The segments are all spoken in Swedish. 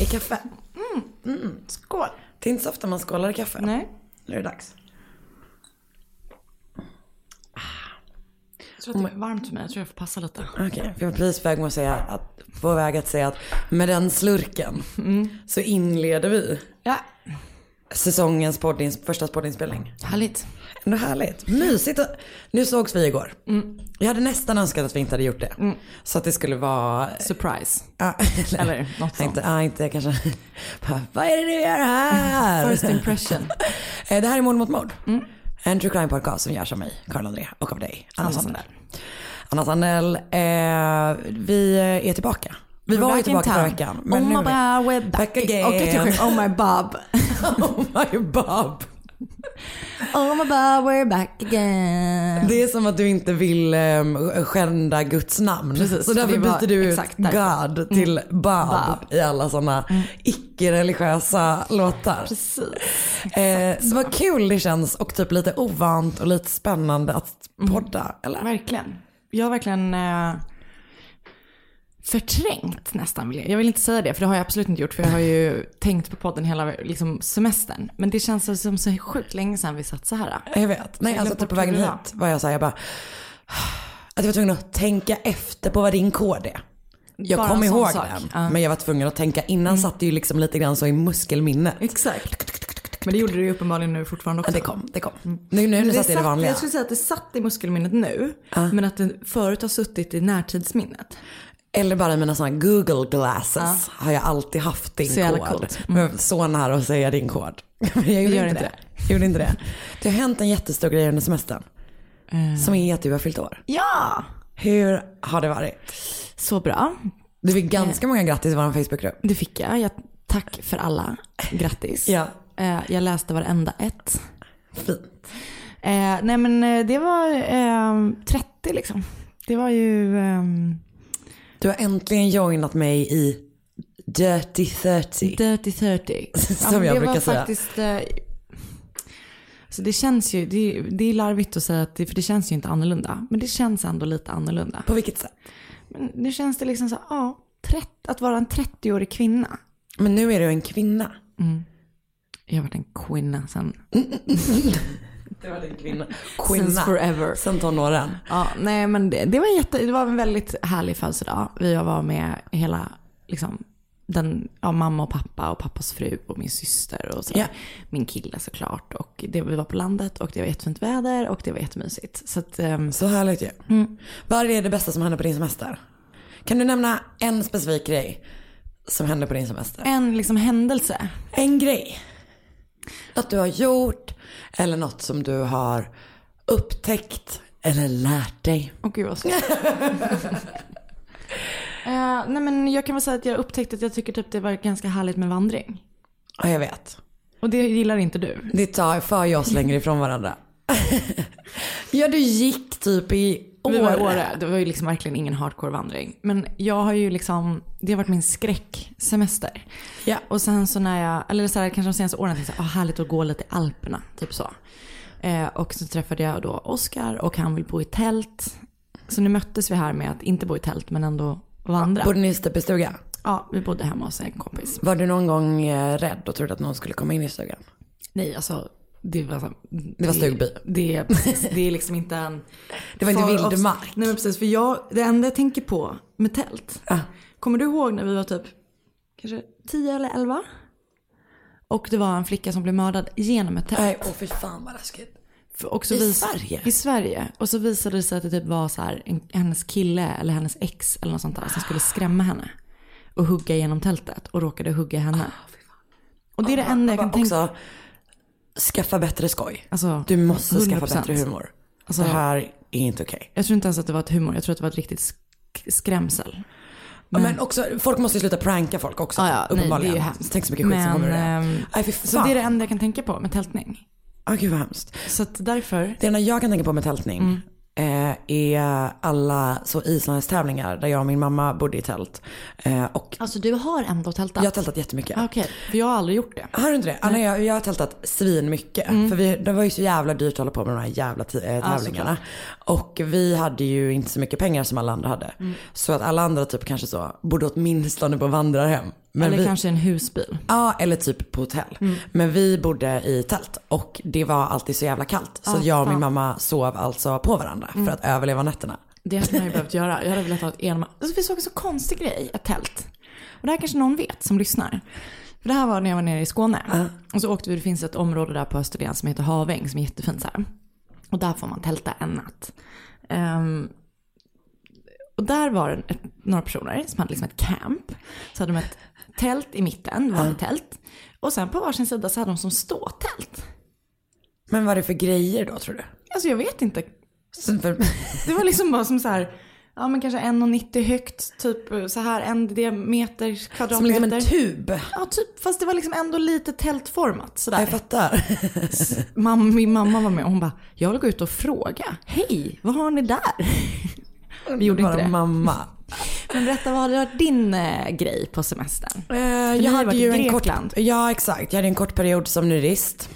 I kaffe. Skål. Det är inte så ofta man skålar i kaffe. Nej. Nu är det dags. Jag tror att det är varmt för mig. Jag tror jag får passa lite. Okej, för jag var precis på väg, att säga att, på väg att säga att med den slurken så inleder vi Ja, säsongens poddins, första poddinspelning. härligt. Ändå härligt. Mysigt. Nu sågs vi igår. Jag hade nästan önskat att vi inte hade gjort det. Så att det skulle vara... Surprise. Ja, Eller något Nej, sånt. inte, ja, inte kanske. Vad är det du gör här? First impression. Eh, Det här är Mord mot mord. En true crime podcast som görs av mig, Karl André, och av dig, Anna Sandell. Anna Sandell, eh, vi är tillbaka. Vi var ju tillbaka förra veckan. oh my nu är god, we're back, back again. Och sjöng Oh my Bob. oh my Bob. Oh my Bob, we're back again. Det är som att du inte vill um, skända Guds namn. Precis, så därför byter du ut. God till Bob, Bob. i alla sådana icke-religiösa låtar. Precis. Eh, så vad kul det känns och typ lite ovant och lite spännande att podda. Eller? Verkligen. Jag har verkligen eh, förträngt nästan vill jag. Jag vill inte säga det för det har jag absolut inte gjort för jag har ju tänkt på podden hela liksom, semestern. Men det känns som så sjukt länge sedan vi satt så här. Jag vet. Nej, Jag alltså typ på vägen det hit var jag så här, jag bara, att jag var tvungen att tänka efter på vad din kod är. Jag Bara kom ihåg sak. den, Ja. men jag var tvungen att tänka innan satt det ju liksom lite grann så i muskelminnet. Exakt. Men det gjorde du ju uppenbarligen nu fortfarande också. Ja, det kom, det kom. Nu, nu, nu Men satt det i det vanliga. Jag skulle säga att det satt i muskelminnet nu, men att det förut har suttit i närtidsminnet. Eller bara mina sådana Google glasses har jag alltid haft din Så kod. jag var så nära att säga din kod. Men jag gjorde gör inte det. Jag gjorde inte det. Det har hänt en jättestor grej under semestern. Som är att du har fyllt år. Ja! Hur har det varit? Så bra. Du fick ganska många grattis i vår Facebookgrupp. Det fick jag. jag. Tack för alla. Grattis. Ja. Eh, Jag läste varenda ett. Fint. Eh, nej men eh, det var eh, 30 liksom. Det var ju... ehm, Du har äntligen joinat mig i Dirty 30. Dirty 30. Som men jag brukar var säga. Faktiskt, eh, så det känns ju, det, det är larvigt att säga att det, för det känns ju inte annorlunda. Men det känns ändå lite annorlunda. På vilket sätt? Men nu känns det liksom så, ja, 30, att vara en 30-årig kvinna. Men nu är du en kvinna. Jag har varit en kvinna sen, Du var en kvinna. since forever. Sen tonåren. Ja, nej men det, det, var jätte, det var en väldigt härlig födelsedag. Vi var med hela, liksom, den, ja, mamma och pappa och pappas fru och min syster och så. Ja. Min kille såklart. Och det, vi var på landet och det var jättefint väder och det var jättemysigt. Så att, ehm, Så härligt ju. Vad är det bästa som hände på din semester? Kan du nämna en specifik grej som hände på din semester? en liksom händelse. En grej. Något du har gjort eller något som du har upptäckt eller lärt dig. Åh gud vad. Eh, nej men jag kan väl säga att jag upptäckte att jag tycker typ det var ganska härligt med vandring. Ja, jag vet. Och det gillar inte du. Det tar för jag oss längre ifrån varandra. ja, du gick typ i Vi var i Åre. Åre. Det var ju liksom verkligen ingen hardcore vandring. Men jag har ju liksom, det har varit min skräcksemester. Ja. Och sen så när jag, eller så här, kanske de senaste åren, tänkte jag, ah, härligt att gå lite i Alperna, typ så. Eh, och så träffade jag då Oskar och han vill bo i tält. Så nu möttes vi här med att inte bo i tält men ändå vandra. Bodde ni i stuga? Ja, vi bodde hemma hos en kompis. Var du någon gång eh, rädd och trodde att någon skulle komma in i stugan? Nej, alltså det var, så, Det var stugby. Det, precis, det är liksom inte en... Det var inte vildmark. Nej men precis, för jag, det enda jag tänker på med tält. Ah. Kommer du ihåg när vi var typ kanske 10 eller 11? Och det var en flicka som blev mördad genom ett tält. Nej, åh fy fan vad läskigt. I vis- Sverige? I Sverige. Och så visade det sig att det typ var så här, en, hennes kille eller hennes ex eller något sånt där som skulle skrämma henne. Och hugga genom tältet och råkade hugga henne. och det är det enda jag kan tänka Också, skaffa bättre skoj. Alltså, Du måste skaffa 100%. bättre humor. Alltså- det här är inte okej. Jag tror inte ens att det var ett humor, jag tror att det var ett riktigt sk- skrämsel. Ja, Men också, folk måste ju sluta pranka folk också. Ja, ja, nej, det är uppenbarligen. Tänk så mycket skit som kommer ur det. ehm, fy fan. Så det är det enda jag kan tänka på med tältning. Ah, gud vad hemskt. Så att därför, Det enda jag kan tänka på med tältning Mm. Eh, är alla så islandstävlingar där jag och min mamma bodde i tält. Eh, och alltså du har ändå tältat? jag har tältat jättemycket. Okej, för jag har aldrig gjort det. Har du inte det? Anna, jag, jag har tältat svin mycket. Mm. För vi, det var ju så jävla dyrt att hålla på med de här jävla tävlingarna. och vi hade ju inte så mycket pengar som alla andra hade. Mm. Så att alla andra typ kanske så bodde åtminstone på vandrarhem. Men eller vi, kanske en husbil. Ja, eller typ på hotell. Mm. Men vi bodde i tält och det var alltid så jävla kallt. Så Ah, jag och min. Mm. mamma sov alltså på varandra för att överleva nätterna. Det hade man ju behövt göra. Jag hade velat ha ett enman. Alltså, finns också en så konstig grej, ett tält. Och det här kanske någon vet som lyssnar. För det här var när jag var nere i Skåne. Och så åkte vi, det finns ett område där på Österlen som heter Haväng som är jättefint så här. Och där får man tälta en natt. Ehm, och där var det några personer som hade liksom ett camp. Så hade de ett tält i mitten, vanligt tält. Och sen på varsin sida så hade de som ståtält. Men vad är det för grejer då tror du? Alltså jag vet inte. Det var liksom bara som så här, ja men kanske 1,90 högt, typ så här en diameter, som kvadratmeter. liksom en tub. Ja typ, fast det var liksom ändå lite tältformat sådär. Jag fattar. Mamma, min mamma var med och hon bara, jag vill gå ut och fråga. Hej, vad har ni där? Vi gjorde inte Bara det. mamma. Men berätta, vad hade varit din eh, grej på semestern? Eh, jag har hade ju en kort, ja exakt, jag hade en kort period som nudist.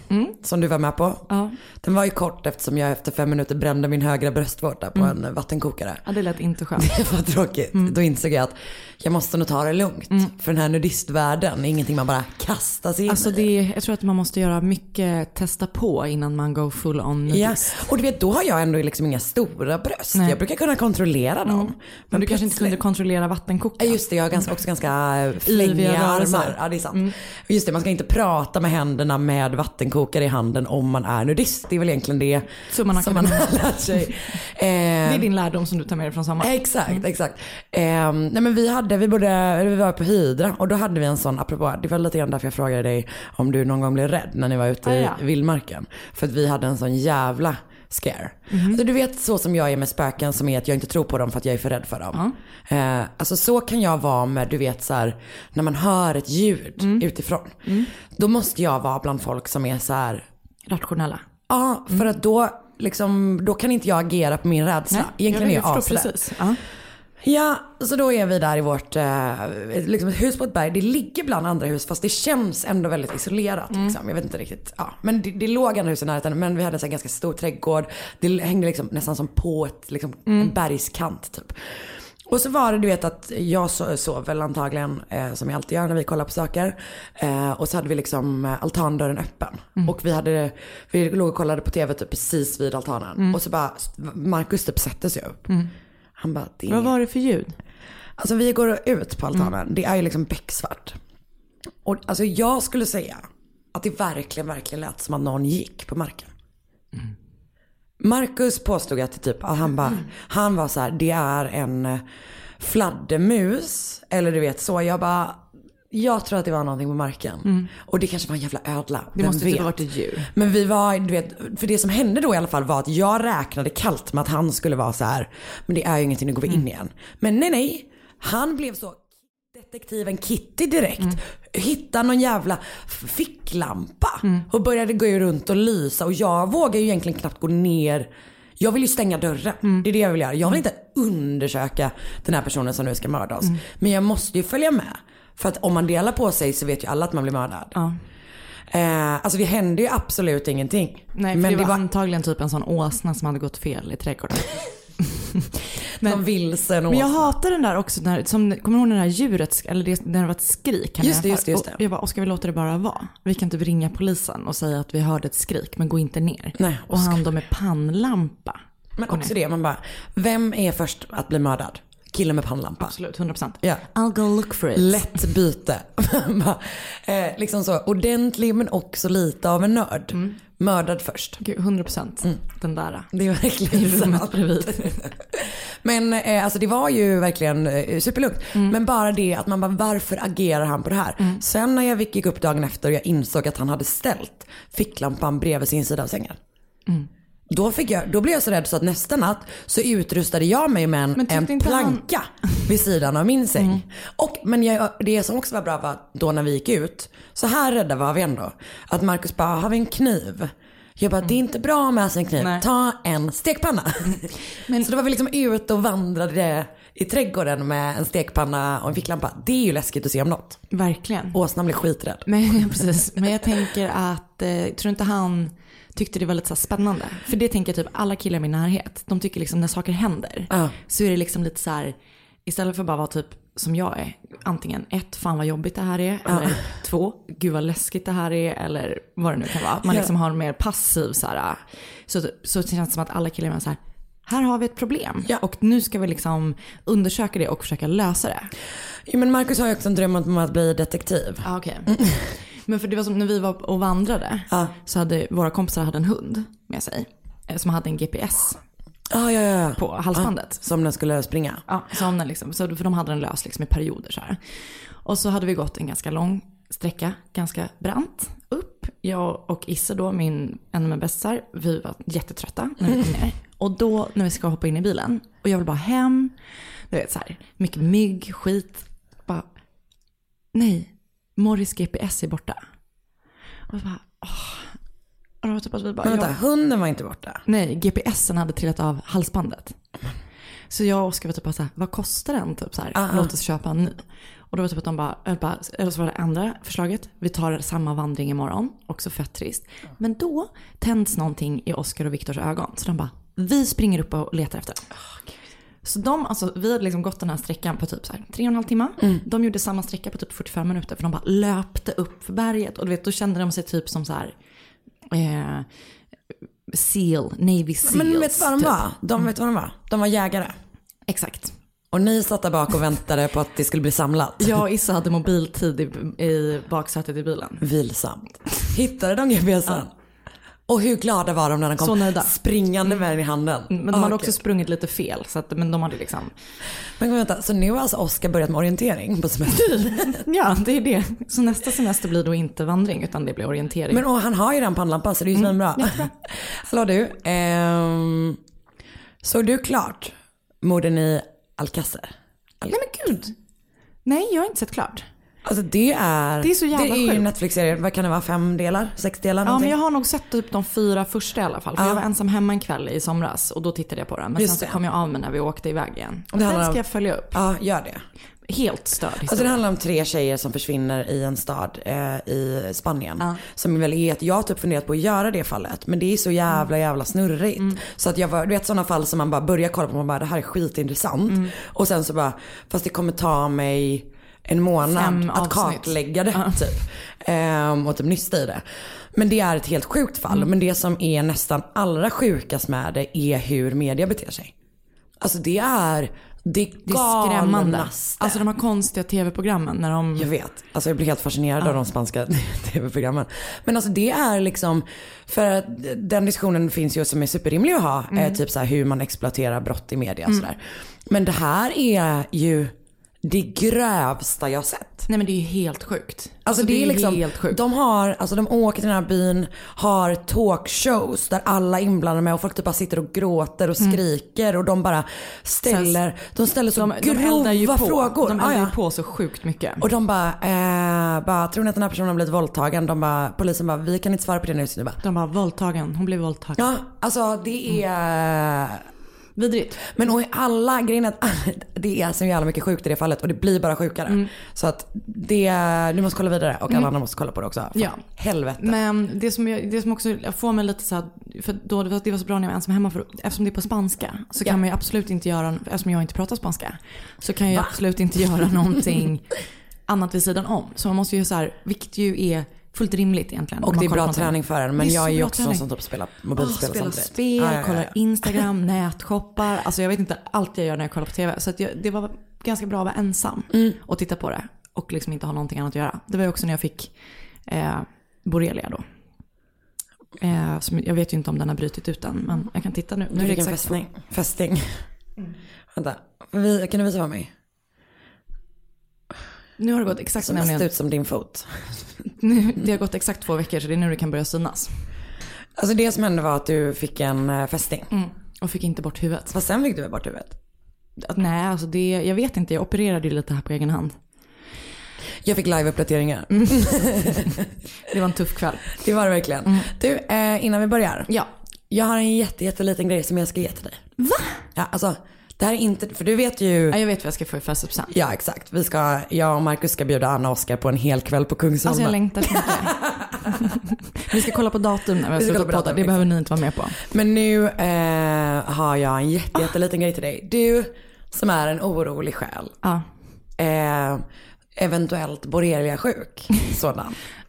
Som du var med på. Ja. Den var ju kort eftersom jag efter fem minuter brände min högra bröstvårta på en vattenkokare. Ja, det lät inte skönt. Det var tråkigt. Då insåg jag att jag måste nog ta det lugnt. För den här nudistvärlden är ingenting man bara kastar sig in Alltså i. det, är- jag tror att man måste göra mycket testa på innan man går full on Ja, nudist. och du vet då har jag ändå liksom inga stora bröst. Nej. Jag brukar kunna kontrollera dem. Men du kanske inte kunde plötsligt- kontrollera Ja vattenkokaren? just det, jag har ganska, också ganska eh, flängiga armar. Ja det är sant. Just det, man ska inte prata med händerna med vattenkokare i handen om man är nudist. Det är väl egentligen det Så man har som man har lärt sig. Det är Eh, din lärdom som du tar med dig från sommaren? Exakt, exakt. Eh, nej men vi hade, vi, bodde, vi var på Hydra och då hade vi en sån, apropå, det var lite grann därför jag frågade dig om du någon gång blev rädd när ni var ute Ah, i ja. vildmarken. För att vi hade en sån jävla scare. Mhm. Så du vet så som jag är med spöken som är att jag inte tror på dem för att jag är för rädd för dem. Eh, alltså så kan jag vara med, du vet så här, när man hör ett ljud Mm. utifrån. Då måste jag vara bland folk som är så här, Rationella? ja för att då, liksom, då kan inte jag agera på min rädsla. Egentligen är jag asrädd. Ja. Så då är vi där i vårt eh, liksom ett hus på ett berg. Det ligger bland andra hus fast det känns ändå väldigt isolerat. Liksom. Jag vet inte riktigt. Ja. Men det, det låg andra hus i närheten men vi hade en ganska stor trädgård. Det hängde liksom nästan som på ett, liksom, en bergskant typ. Och så var det du vet att jag so- sov väl antagligen eh, som jag alltid gör när vi kollar på saker. Eh, och så hade vi liksom eh, altandörren öppen. Och vi hade, vi låg och kollade på tv typ precis vid altanen. Och så bara, Markus typ sätter sig upp. Han bara, det Vad var det för ljud? Alltså vi går ut på altanen, det är ju liksom becksvart. Och alltså jag skulle säga att det verkligen, verkligen lät som att någon gick på marken. Marcus påstod att det typ, att han bara, han var så här, det är en fladdermus. Eller du vet så, jag bara, jag tror att det var någonting på marken. Och det kanske var en jävla ödla. Det vem måste vet? typ ha varit ett djur. Men vi var, du vet, för det som hände då i alla fall var att jag räknade kallt med att han skulle vara så här. men det är ju ingenting, nu går vi in igen. Men nej nej, han blev så detektiven Kitty direkt. Hittade någon jävla ficklampa och började gå runt och lysa och jag vågar ju egentligen knappt gå ner. Jag vill ju stänga dörren. Det är det jag vill göra. Jag vill inte undersöka den här personen som nu ska mörda oss. Men jag måste ju följa med. För att om man delar på sig så vet ju alla att man blir mördad. Ja. Eh, alltså det hände ju absolut ingenting. Nej, men det var, det var antagligen typ en sån åsna som hade gått fel i trädgården. men, vilsen Men jag åsna. hatar den där också, när, som, kommer du ihåg när det där djuret, eller det, när det var ett skrik? Just det, nere? just det, just det. Och jag bara, Oskar vi låter det bara vara. Vi kan typ ringa polisen och säga att vi hörde ett skrik, men gå inte ner. Nej, och han då med pannlampa. Men också det, man bara, vem är först att bli mördad? Killen med pannlampa. Absolut, 100%. Ja. I'll go look for it. Lätt byte. Eh, liksom så ordentlig men också lite av en nörd. Mm. Mördad först. Gud, 100% den där. Det är verkligen I rummet sant. bredvid. Men eh, alltså det var ju verkligen eh, superlugnt. Mm. Men bara det att man bara varför agerar han på det här? Sen när jag gick upp dagen efter och jag insåg att han hade ställt ficklampan bredvid sin sida av sängen. Mm. Då, fick jag, då blev jag så rädd så att nästa natt så utrustade jag mig med en, Men en inte han- planka vid sidan av min säng. Och, men jag, det som också var bra var att då när vi gick ut, så här rädda var vi ändå. Att Marcus bara, har vi en kniv? Jag bara, det är inte bra att med sig en kniv. Nej. Ta en stekpanna. så då var vi liksom ute och vandrade i trädgården med en stekpanna och en ficklampa. Det är ju läskigt att se om något. Verkligen. Åsnan blir skiträdd. Men, precis. Men jag tänker att, eh, tror inte han tyckte det var lite så spännande? För det tänker jag typ alla killar i min närhet, de tycker liksom när saker händer Ja. så är det liksom lite så här, istället för att bara vara typ som jag är, antingen ett, fan vad jobbigt det här är, eller två, gud vad läskigt det här är, eller vad det nu kan vara. Man Ja. liksom har en mer passiv så här, så, så känns det som att alla killar är så här, här har vi ett problem Ja. och nu ska vi liksom undersöka det och försöka lösa det. Jo, men Marcus har ju också en dröm om att bli detektiv. Ja, okej. Men för det var som när vi var och vandrade Ja. så hade våra kompisar hade en hund med sig eh, som hade en GPS Ah, ja, ja, ja. på halsbandet. Som den skulle springa. Ja, som den liksom, så, för de hade den lös liksom i perioder så här. Och så hade vi gått en ganska lång sträcka, ganska brant upp. Jag och Isse då, min, en av mina bästisar, vi var jättetrötta när vi kom ner. Och då när vi ska hoppa in i bilen och jag vill bara hem, du vet så här, mycket mygg, skit. Bara, nej, Morris GPS är borta. Och jag bara, åh. Och typ att vi bara, Men vänta, ja. hunden var inte borta. Nej, GPSen hade trillat av halsbandet. Så jag och Oskar var typ bara så här, vad kostar den? Typ så här, Ah, ah. låt oss köpa en ny. Och då var det typ att de bara, eller bara, eller så var det andra förslaget, vi tar samma vandring imorgon, också fett trist. Men då tänds någonting i Oskar och Viktors ögon. Så de bara, vi springer upp och letar efter den. Så de, alltså, vi hade liksom gått den här sträckan på typ så här, tre och en halv timme. De gjorde samma sträcka på typ 45 minuter för de bara löpte upp för berget. Och du vet, då kände de sig typ som så här, eh, Seal, Navy Seals. Men vet vad de typ. var? De vet vad de var? De var jägare. Exakt. Och ni satt där bak och väntade på att det skulle bli samlat. Jag och Issa hade mobiltid i, i baksätet i bilen. Vilsamt. Hittade de GPSen? Och hur glada var de när de kom. Mm. springande med den i handen? Men de Ah, hade okej. också sprungit lite fel. Så att, men de hade liksom... Men vänta, så nu har alltså Oskar börjat med orientering på semester? Ja, det är det. Så nästa semester blir då inte vandring utan det blir orientering. Men och han har ju den pannlampan så det är ju svinbra. Hallå du. ehm, såg du klart morden i Alcácer? Nej men gud. Nej, jag har inte sett klart. Alltså det är, Det är så jävla det är ju sjukt. Netflix-serie, vad kan det vara, fem delar? Sex delar? Ja, någonting? men jag har nog sett typ de fyra första i alla fall. För Ja. jag var ensam hemma en kväll i somras och då tittade jag på den. Men Just sen så kom jag av mig när vi åkte iväg igen. Och Det handlar ska om- jag följa upp. Ja, gör det. Helt störd Alltså det historia. handlar om tre tjejer som försvinner i en stad eh, i Spanien. Ja. Som väl är ett, jag har typ funderat på att göra det fallet. Men det är så jävla Mm. jävla snurrigt. Så att jag var, du vet sådana fall som man bara börjar kolla på och man bara det här är skitintressant. Mm. Och sen så bara, fast det kommer ta mig en månad att kartlägga det Ja. typ. Ehm, och typ nysta i det. Men det är ett helt sjukt fall. Mm. Men det som är nästan allra sjukast med det är hur media beter sig. Alltså det är det, Det är skrämmande. Alltså de här konstiga tv-programmen när de... Jag vet. Alltså jag blir helt fascinerad av de spanska tv-programmen. Men alltså det är liksom, för den diskussionen finns ju som är superrimlig att ha. Eh, typ så här hur man exploaterar brott i media och sådär. Men det här är ju det grövsta jag sett. Nej men det är ju helt sjukt. Alltså, det, är liksom, helt sjukt. de har, alltså de åker till den här byn, har talkshows där alla är inblandade med och folk typ bara sitter och gråter och skriker och de bara ställer, de ställer så de, de eldar ju grova på. frågor. De Ah, eldar ja. ju på så sjukt mycket. Och de bara, eh, bara, tror ni att den här personen har blivit våldtagen? De bara, polisen bara, vi kan inte svara på det nu. Så de bara, De bara våldtagen, hon blev våldtagen. ja, alltså det är, Vidrigt. Men och alla grejen att det är så jävla mycket sjukt i det fallet och det blir bara sjukare. Mm. Så att det, du måste kolla vidare och alla andra måste kolla på det också. Fan, Ja. Helvete. Men det som, jag, det som också får mig lite så här, för då, det var- det var så bra när jag var ensam hemma, för eftersom det är på spanska så kan Ja. man ju absolut inte göra, eftersom jag inte pratar spanska, så kan jag ju absolut inte göra någonting annat vid sidan om. Så man måste ju så här, vilket ju är fullt rimligt egentligen. och det är bra någonting. träning för en. Men är jag är ju också sån träning. som typ spelar Åh, mobilspel spela samtidigt. spel, Ja, ja, ja. kollar Instagram, nätshoppar. Alltså jag vet inte allt jag gör när jag kollar på TV. Så jag, det var ganska bra att vara ensam Mm. och titta på det. Och liksom inte ha någonting annat att göra. Det var ju också när jag fick eh, borrelia då. Eh, som, jag vet ju inte om den har brutit ut än, men jag kan titta nu. Nu fick en exakt fästing. Fästing. Vänta, vi, kan du visa för mig? Nu har det gått exakt Som nämligen, ut som din fot. nu, det har gått exakt två veckor så det är nu det kan börja synas. Alltså det som hände var att du fick en eh, fästing. Mm. Och fick inte bort huvudet. Fast sen fick du bort huvudet. Att, nej, alltså det, jag vet inte. Jag opererade ju lite här på egen hand. Jag fick live-uppdateringar. Det var en tuff kväll. Det var det verkligen. Du, eh, innan vi börjar. Ja. Jag har en jätte, jätteliten grej som jag ska ge till dig. Va? Ja, alltså det här är inte, för du vet ju. Ja, jag vet vad jag ska få i födelsedagspresent. Ja exakt. Vi ska, jag och Marcus ska bjuda Anna och Oskar på en hel kväll på Kungsholmen. Alltså jag längtar så mycket. vi ska kolla på datum när vi har slutat podda. Det behöver ni inte vara med på. Men nu eh, har jag en jätte, jätteliten grej till dig. Du som är en orolig själ. Ja. Eh, eventuellt borrelia-sjuk. Sådan.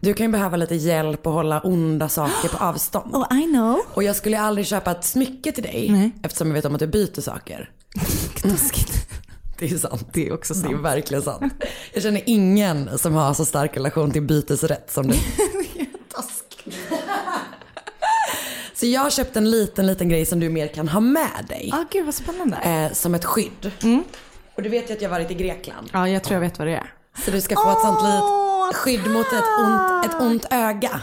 Du kan ju behöva lite hjälp att hålla onda saker på avstånd. Oh, I know. Och jag skulle aldrig köpa ett smycke till dig Nej. eftersom jag vet om att du byter saker. Taskigt. Det är sant. Det är också Det är sant. verkligen sant. Jag känner ingen som har så stark relation till bytesrätt som du. Så jag har köpt en liten, liten grej som du mer kan ha med dig. Ja, gud vad spännande. Eh, som ett skydd. Och du vet ju att jag varit i Grekland. Ja, jag tror jag vet vad det är. Så du ska få ett sånt litet skydd mot ett ont, ett ont öga.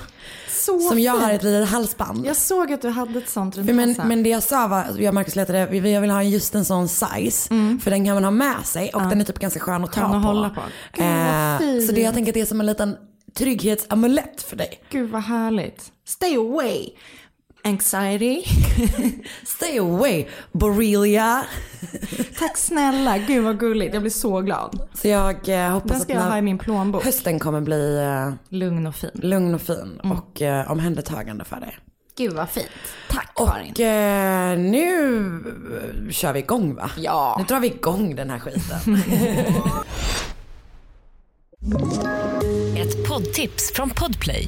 Så Som jag har ett litet halsband. Jag såg att du hade ett sånt runt Men, men det jag sa var, jag och Marcus letade, vi- jag vill ha just en sån size. För den kan man ha med sig och den är typ ganska skön att ta Kan på. att hålla på. Gud, Eh, så det jag tänker att det är som en liten trygghetsamulett för dig. Gud vad härligt. Stay away. Anxiety. Stay away, borrelia. Tack snälla. Gud vad gulligt. Jag blir så glad. Så jag eh, hoppas Den att ska jag ha i min plånbok. hösten kommer bli eh, Lugn och fin. lugn och fin Mm. och eh, omhändertagande för dig. Gud vad fint. Tack Karin. Och eh, nu kör vi igång va? Ja. Nu drar vi igång den här skiten. Ett poddtips från Podplay.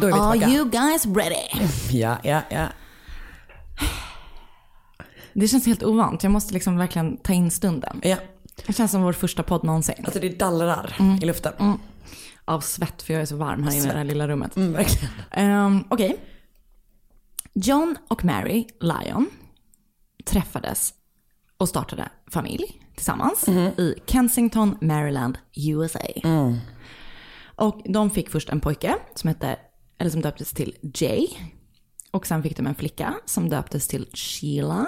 Då är vi tillbaka. guys ready? Ja, ja, ja. Det känns helt ovant. Jag måste liksom verkligen ta in stunden. ja. Det känns som vår första podd någonsin. Alltså det dallrar i luften. Av svett för jag är så varm här inne i det här lilla rummet. Mm, verkligen. Um, Okej. John och Mary Lyon träffades och startade familj tillsammans i Kensington, Maryland, USA. Och de fick först en pojke som, hette, eller som döptes till Jay. Och sen fick de en flicka som döptes till Sheila.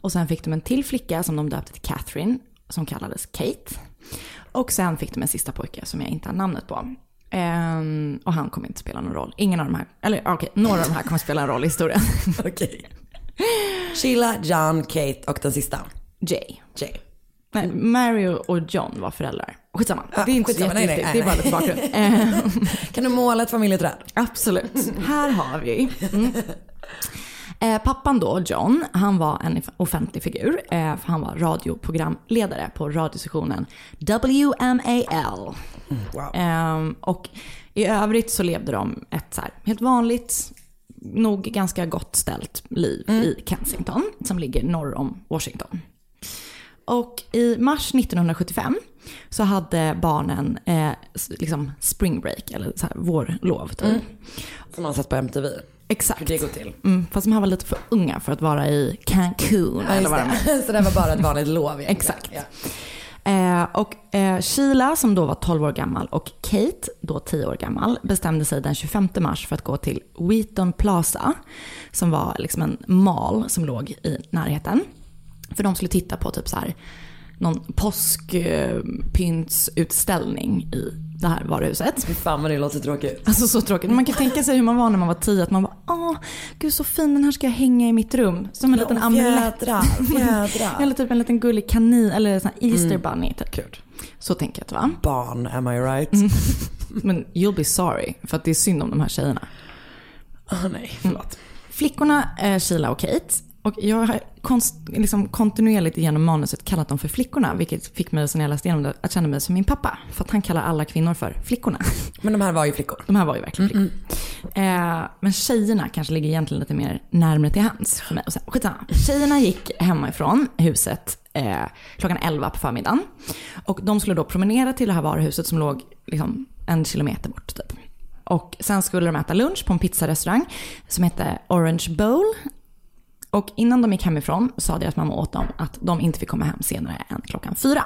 Och sen fick de en till flicka som de döpte till Catherine, som kallades Kate. Och sen fick de en sista pojke som jag inte har namnet på. Ehm, och han kommer inte spela någon roll. Ingen av de här, eller okej, några av de här kommer spela en roll i historien. Okej. Sheila, John, Kate och den sista. Jay. Jay. Nej, Mary och John var föräldrar. Skitsamma. Ja, det är inte skitsamma. så Nej, nej, Det är bara lite bakgrund. Ehm, Kan du måla ett familjeträd? Absolut. Här har vi. Mm. Eh, pappan då, John, han var en offentlig figur. Eh, för han var radioprogramledare på radiostationen WMAL. Wow. Ehm, och i övrigt så levde de ett så här, helt vanligt, nog ganska gott ställt liv i Kensington, som ligger norr om Washington. Och i mars 1975 så hade barnen eh, liksom spring break, eller så här vårlov typ. Mm. Som man sett på MTV. Exakt. Hur det går till. Mm, fast de här var lite för unga för att vara i Cancun. Ja, eller vad det. Så det var bara ett vanligt lov egentligen. Exakt. Ja. Eh, och eh, Sheila som då var 12 år gammal och Kate, då 10 år gammal, bestämde sig den 25 mars för att gå till Wheaton Plaza, som var liksom en mall som låg i närheten. För de skulle titta på typ så här någon påskpyntsutställning i det här varuhuset. Fy fan vad det låter tråkigt. Alltså så tråkigt. Man kan tänka sig hur man var när man var tio. Att man bara, åh, gud så fin, den här ska jag hänga i mitt rum. Som en liten Åh, amulett. fjädrar, fjädrar. eller typ en liten gullig kanin eller sån här Easter Mm. bunny. Typ. Så tänker jag att det var. Barn, am I right? Men you'll be sorry, för att det är synd om de här tjejerna. Åh nej, förlåt. Flickorna är Sheila och Kate. Och jag har konst, liksom kontinuerligt genom manuset kallat dem för flickorna. Vilket fick mig, sen jag läste igenom det, att känna mig som min pappa. För att han kallar alla kvinnor för flickorna. Men de här var ju flickor. De här var ju verkligen flickor. Eh, men tjejerna kanske ligger egentligen lite mer närmare till hands för mig. Och så, här, skitsamma. Tjejerna gick hemifrån huset eh, klockan 11 på förmiddagen. Och de skulle då promenera till det här varuhuset som låg liksom, en kilometer bort typ. Och sen skulle de äta lunch på en pizzarestaurang som hette Orange Bowl. Och innan de gick hemifrån sa deras mamma åt dem att de inte fick komma hem senare än klockan fyra.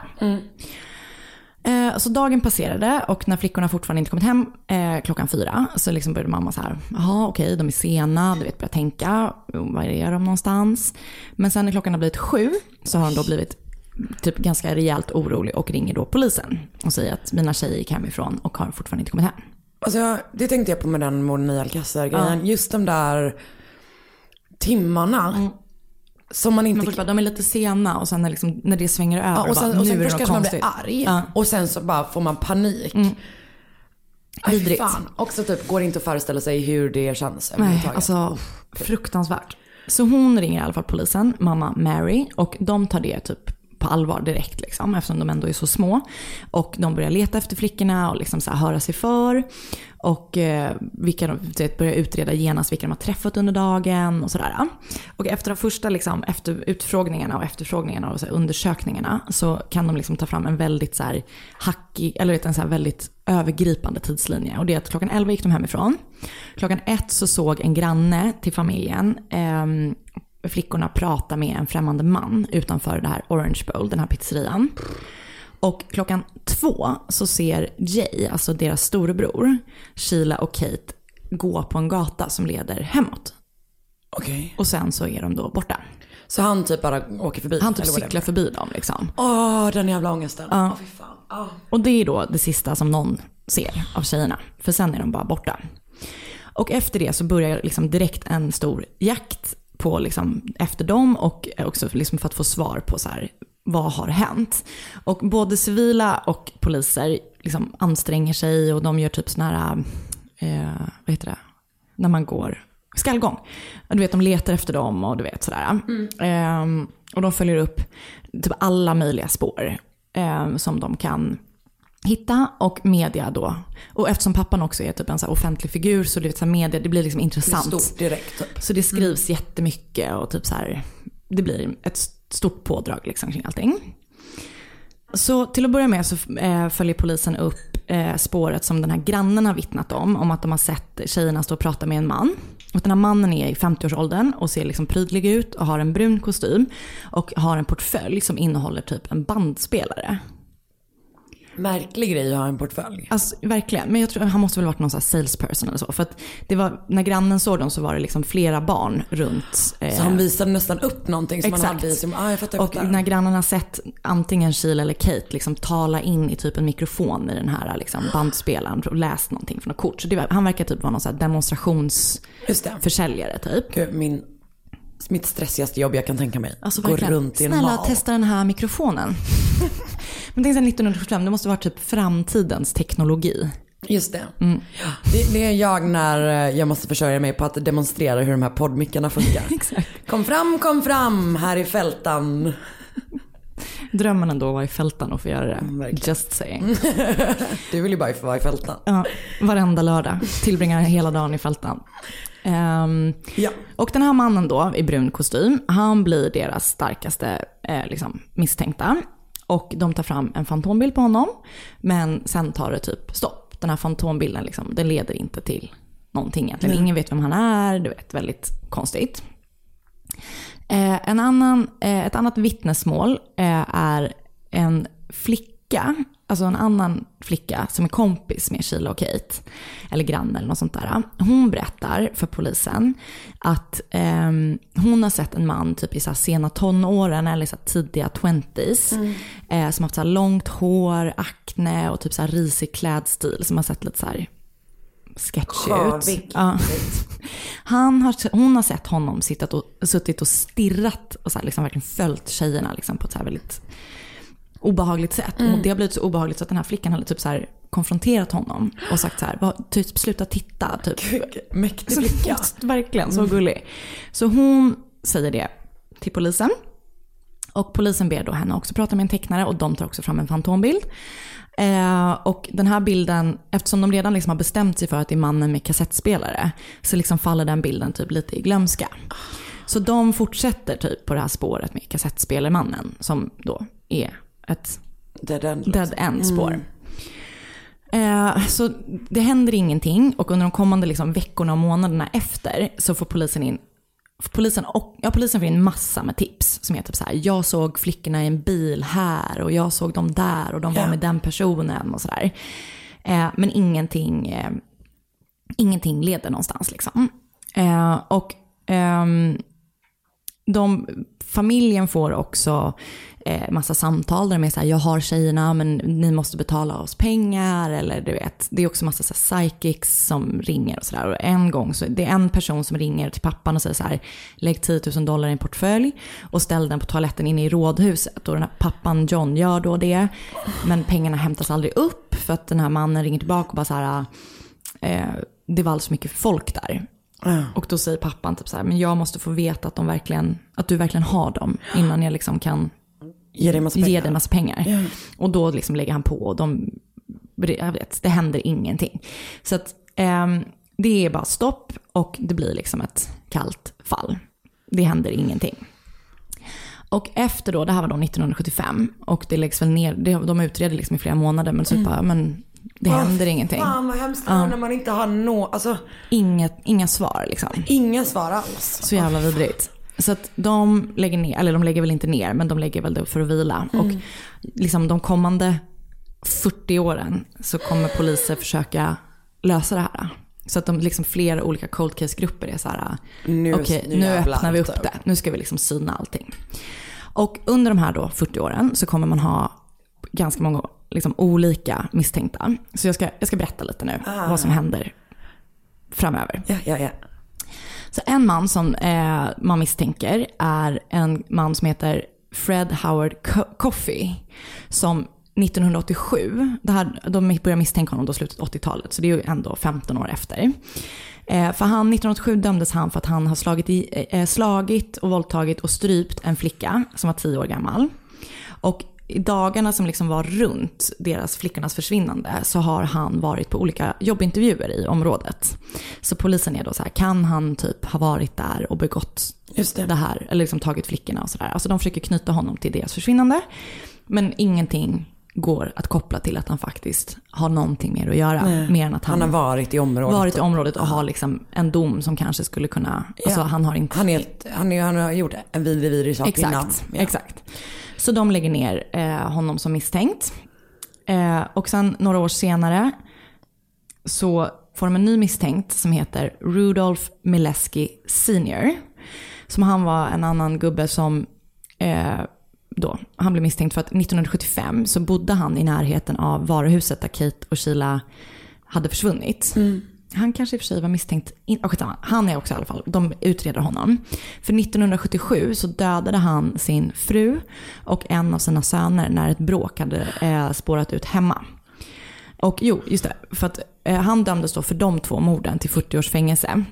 Eh, Så dagen passerade och när flickorna fortfarande inte kommit hem eh, klockan fyra så liksom började mamma så här, jaha okej de är sena, du vet börja tänka, var är de någonstans? Men sen när klockan har blivit sju så har hon då blivit typ ganska rejält orolig och ringer då polisen och säger att mina tjejer gick hemifrån och har fortfarande inte kommit hem. Alltså, jag- det tänkte jag på med den morden i Alcazar-grejen. Just de där timmarna. Som man inte... Först bara, de är lite sena och sen när, liksom, när det svänger över, Ja, och sen, bara, och sen nu är först det kanske man blir arg. Ja. Och sen så bara får man panik. Fy Vidrigt. Också typ går inte att föreställa sig hur det känns Nej, alltså fruktansvärt. Så hon ringer i alla fall polisen, mamma Mary, och de tar det typ på allvar direkt liksom, eftersom de ändå är så små. Och de börjar leta efter flickorna och liksom så här höra sig för. Och eh, vilka de, vet, börjar utreda genast vilka de har träffat under dagen och sådär. Och efter de första liksom, efter utfrågningarna och efterfrågningarna och så här, undersökningarna så kan de liksom ta fram en väldigt så här hackig, eller vet, en så här väldigt övergripande tidslinje. Och det är att klockan 11 gick de hemifrån. Klockan ett så såg en granne till familjen eh, flickorna prata med en främmande man utanför det här Orange Bowl, den här pizzerian. Och klockan två så ser Jay, alltså deras storebror, Sheila och Kate gå på en gata som leder hemåt. Okej. Och sen så är de då borta. Så han typ bara åker förbi? Han typ cyklar förbi dem liksom. Åh, den jävla ångesten. Ja. Åh, fy fan. Ah. Och det är då det sista som någon ser av tjejerna. För sen är de bara borta. Och efter det så börjar liksom direkt en stor jakt på liksom efter dem och också liksom för att få svar på så här, vad har hänt? Och både civila och poliser liksom anstränger sig och de gör typ sådana här, eh, vad heter det, när man går skallgång. Du vet, de letar efter dem och du vet sådär. Ehm, och de följer upp typ alla möjliga spår ehm, som de kan hitta och media då. Och eftersom pappan också är typ en så offentlig figur så du vet, så media, det blir liksom intressant. Det stort direkt, typ. Så det skrivs jättemycket och typ så här, det blir ett stort pådrag liksom kring allting. Så till att börja med så eh, följer polisen upp eh, spåret som den här grannen har vittnat om. Om att de har sett tjejerna stå och prata med en man. Och den här mannen är i 50-årsåldern och ser liksom prydlig ut och har en brun kostym. Och har en portfölj som innehåller typ en bandspelare. Märklig grej att ha en portfölj. Alltså verkligen, men jag tror han måste väl varit någon sån här salesperson eller så. För att det var, när grannen såg dem så var det liksom flera barn runt. eh, Så han visade nästan upp någonting som Exakt. hade i sin... Ah, jag fattar, Och när grannen har sett antingen Sheila eller Kate liksom tala in i typ en mikrofon i den här liksom bandspelaren och läst någonting från något kort. Så var, han verkar typ vara någon sån demonstrationsförsäljare typ. Gud, min, mitt stressigaste jobb jag kan tänka mig. Alltså Gå runt i en snälla mall. testa den här mikrofonen. Men tänk sen 1975, det måste vara typ framtidens teknologi. Just det. Mm. det. Det är jag när eh, jag måste försörja mig på att demonstrera hur de här poddmickarna funkar. Kom fram, kom fram här i fältan. Drömmen ändå var i fältan och få göra det. Mm, Just saying. Du vill ju bara vara i fältan. Ja, varenda lördag. Tillbringar hela dagen i fältan. Ehm, Och den här mannen då i brun kostym, han blir deras starkaste eh, liksom, misstänkta. Och de tar fram en fantombild på honom. Men sen tar det typ stopp. Den här fantombilden liksom, den leder inte till någonting egentligen. Nej. Ingen vet vem han är, du vet, väldigt konstigt. Eh, en annan, eh, ett annat vittnesmål eh, är en flicka, alltså en annan flicka som är kompis med Sheila och Kate, eller granne eller något sånt där. Hon berättar för polisen att ehm, hon har sett en man typ i så sena tonåren eller så tidiga twenties eh, som har haft så långt hår, akne och typ så här risig klädstil som har sett lite så här sketchy ut. Ja. Han har, hon har sett honom sittat och, suttit och stirrat och så liksom verkligen följt tjejerna liksom på ett så här väldigt obehagligt sätt. Mm. Och det har blivit så obehagligt så att den här flickan har typ så konfronterat honom och sagt så här, "Vad- typ sluta titta. Typ. Mäktig Så- flicka. Verkligen, så Mm. gullig. Så hon säger det till polisen. Och polisen ber då henne också prata med en tecknare och de tar också fram en fantombild. Eh, och den här bilden, eftersom de redan liksom har bestämt sig för att det är mannen med kassettspelare, så liksom faller den bilden typ lite i glömska. Så de fortsätter typ på det här spåret med kassettspelarmannen, som då är ett Dead end. liksom. dead end spår. Eh, så det händer ingenting och under de kommande liksom veckorna och månaderna efter så får polisen in Polisen, och, ja, polisen får in massa med tips som är typ så här, jag såg flickorna i en bil här och jag såg dem där och de var Ja. med den personen och sådär. Eh, men ingenting, eh, ingenting leder någonstans liksom. Och ehm, de, familjen får också eh, massa samtal där de är så här, jag har tjejerna men ni måste betala oss pengar eller du vet. Det är också massa så här, psychics som ringer och sådär. Och en gång så det är en person som ringer till pappan och säger så här, lägg 10 000 dollar i en portfölj och ställ den på toaletten inne i rådhuset. Och den här pappan John gör då det. Men pengarna hämtas aldrig upp för att den här mannen ringer tillbaka och bara så här, eh, det var alldeles för mycket folk där. Och då säger pappan typ så här, men jag måste få veta att, de verkligen, att du verkligen har dem innan jag liksom kan Ge dig massa pengar. dig massa pengar. Ja. Och då liksom lägger han på och de, jag vet, det händer ingenting. Så att ehm, det är bara stopp och det blir liksom ett kallt fall. Det händer ingenting. Och efter då, det här var då 1975 och det läggs väl ner, de utreder liksom i flera månader men så Mm. bara, men det Vad händer ingenting. Fan vad hemskt är när man inte har nå, alltså Inget, inga svar liksom. inga svar alls. Så jävla vidrigt. Så att de lägger ner, eller de lägger väl inte ner, men de lägger väl det för att vila. Mm. Och liksom de kommande 40 åren så kommer poliser försöka lösa det här. Så att de liksom flera olika cold case-grupper är så här, Nu- okej nu nu öppnar vi upp typ. det, nu ska vi liksom syna allting. Och under de här då 40 åren så kommer man ha ganska många liksom olika misstänkta. Så jag ska, jag ska berätta lite nu Ah. vad som händer framöver. Ja, ja, ja. Så en man som eh, man misstänker är en man som heter Fred Howard Co- Coffey. Som 1987, det här, de börjar misstänka honom då slutet av 80-talet, så det är ju ändå 15 år efter. Eh, för han, 1987 dömdes han för att han har slagit, i, eh, slagit och våldtagit och strypt en flicka som var 10 år gammal. Och i dagarna som liksom var runt deras flickornas försvinnande så har han varit på olika jobbintervjuer i området. Så polisen är då så här, kan han typ ha varit där och begått Just det. det här, eller liksom tagit flickorna och sådär. Alltså de försöker knyta honom till deras försvinnande. Men ingenting går att koppla till att han faktiskt har någonting mer att göra. Nej. Mer än att han, Han har varit i området. varit i området och har liksom en dom som kanske skulle kunna, alltså han har inte Han, är, han, är, han har gjort en vidrig sak Exakt, innan. Ja. exakt. Så de lägger ner eh, honom som misstänkt. Eh, och sen några år senare så får de en ny misstänkt som heter Rudolf Mileski Senior. Som han var en annan gubbe som eh, då, han blev misstänkt för att 1975 så bodde han i närheten av varuhuset där Kate och Sheila hade försvunnit. Mm. Han kanske i och för sig var misstänkt, in, oh, han är också i alla fall, de utreder honom. För 1977 så dödade han sin fru och en av sina söner när ett bråk hade eh, spårat ut hemma. Och jo, just det, för att eh, han dömdes då för de två morden till 40 års fängelse.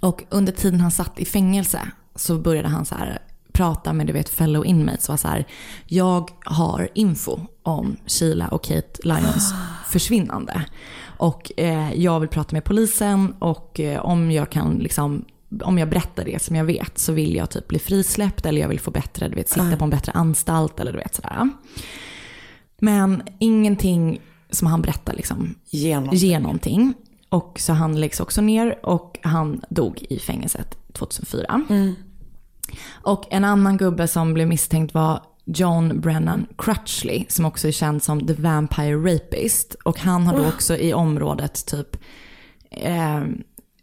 Och under tiden han satt i fängelse så började han så här prata med du vet fellow inmates var så här, jag har info om Sheila och Kate Lyons försvinnande. Och eh, jag vill prata med polisen och eh, om jag kan liksom om jag berättar det som jag vet så vill jag typ bli frisläppt eller jag vill få bättre, du vet, sitta på en bättre anstalt eller du vet sådär. Men ingenting som han berättar liksom ger någonting. Och så han läggs också ner och han dog i fängelset 2004. Och en annan gubbe som blev misstänkt var John Brennan Crutchley som också är känd som The Vampire Rapist. Och han har då också i området typ eh,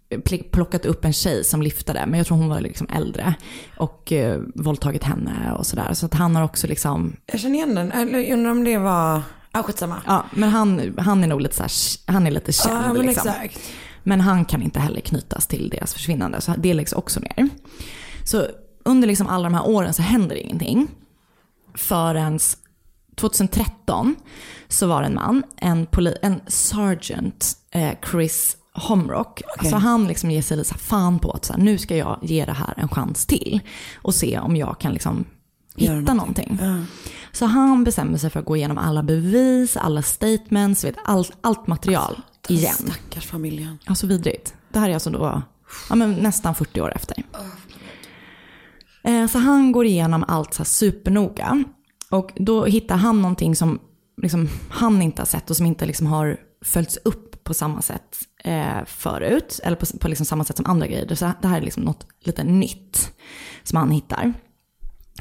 pl- plockat upp en tjej som liftade, men jag tror hon var liksom äldre. Och eh, våldtagit henne och sådär. Så att han har också liksom, Jag känner igen den. Jag undrar om det var... Ja, skitsamma. ja men han, han är nog lite så här, han är lite känd Ja, men liksom. exakt. Men han kan inte heller knytas till deras försvinnande, så det läggs också ner. Så under liksom alla de här åren så händer ingenting. Förrän 2013 så var det en man, en, poli- en sergeant, eh, Chris Homrock. Så han liksom ger sig lite så fan på att så här, nu ska jag ge det här en chans till. Och se om jag kan liksom hitta någonting. Så han bestämmer sig för att gå igenom alla bevis, alla statements, vet, all, allt material igen. Stackars familjen. Alltså vidrigt. Det här är alltså då ja, men nästan 40 år efter. Eh, Eh, så han går igenom allt så här supernoga. Och då hittar han någonting som liksom han inte har sett och som inte liksom har följts upp på samma sätt eh, förut. Eller på, på liksom samma sätt som andra grejer. Så det här är liksom något lite nytt som han hittar.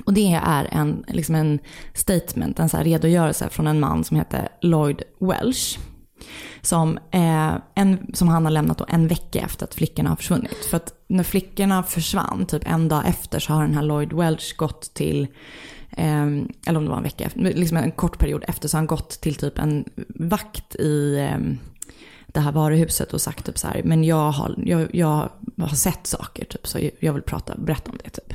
Och det är en, liksom en statement, en så här redogörelse från en man som heter Lloyd Welsh. Som, eh, en, som han har lämnat då en vecka efter att flickorna har försvunnit. För att när flickorna försvann, typ en dag efter, så har den här Lloyd Welsh gått till, eh, eller om det var en vecka, liksom en kort period efter, så har han gått till typ en vakt i eh, det här varuhuset och sagt typ så här, men jag har, jag, jag har sett saker typ, så jag vill prata, berätta om det typ.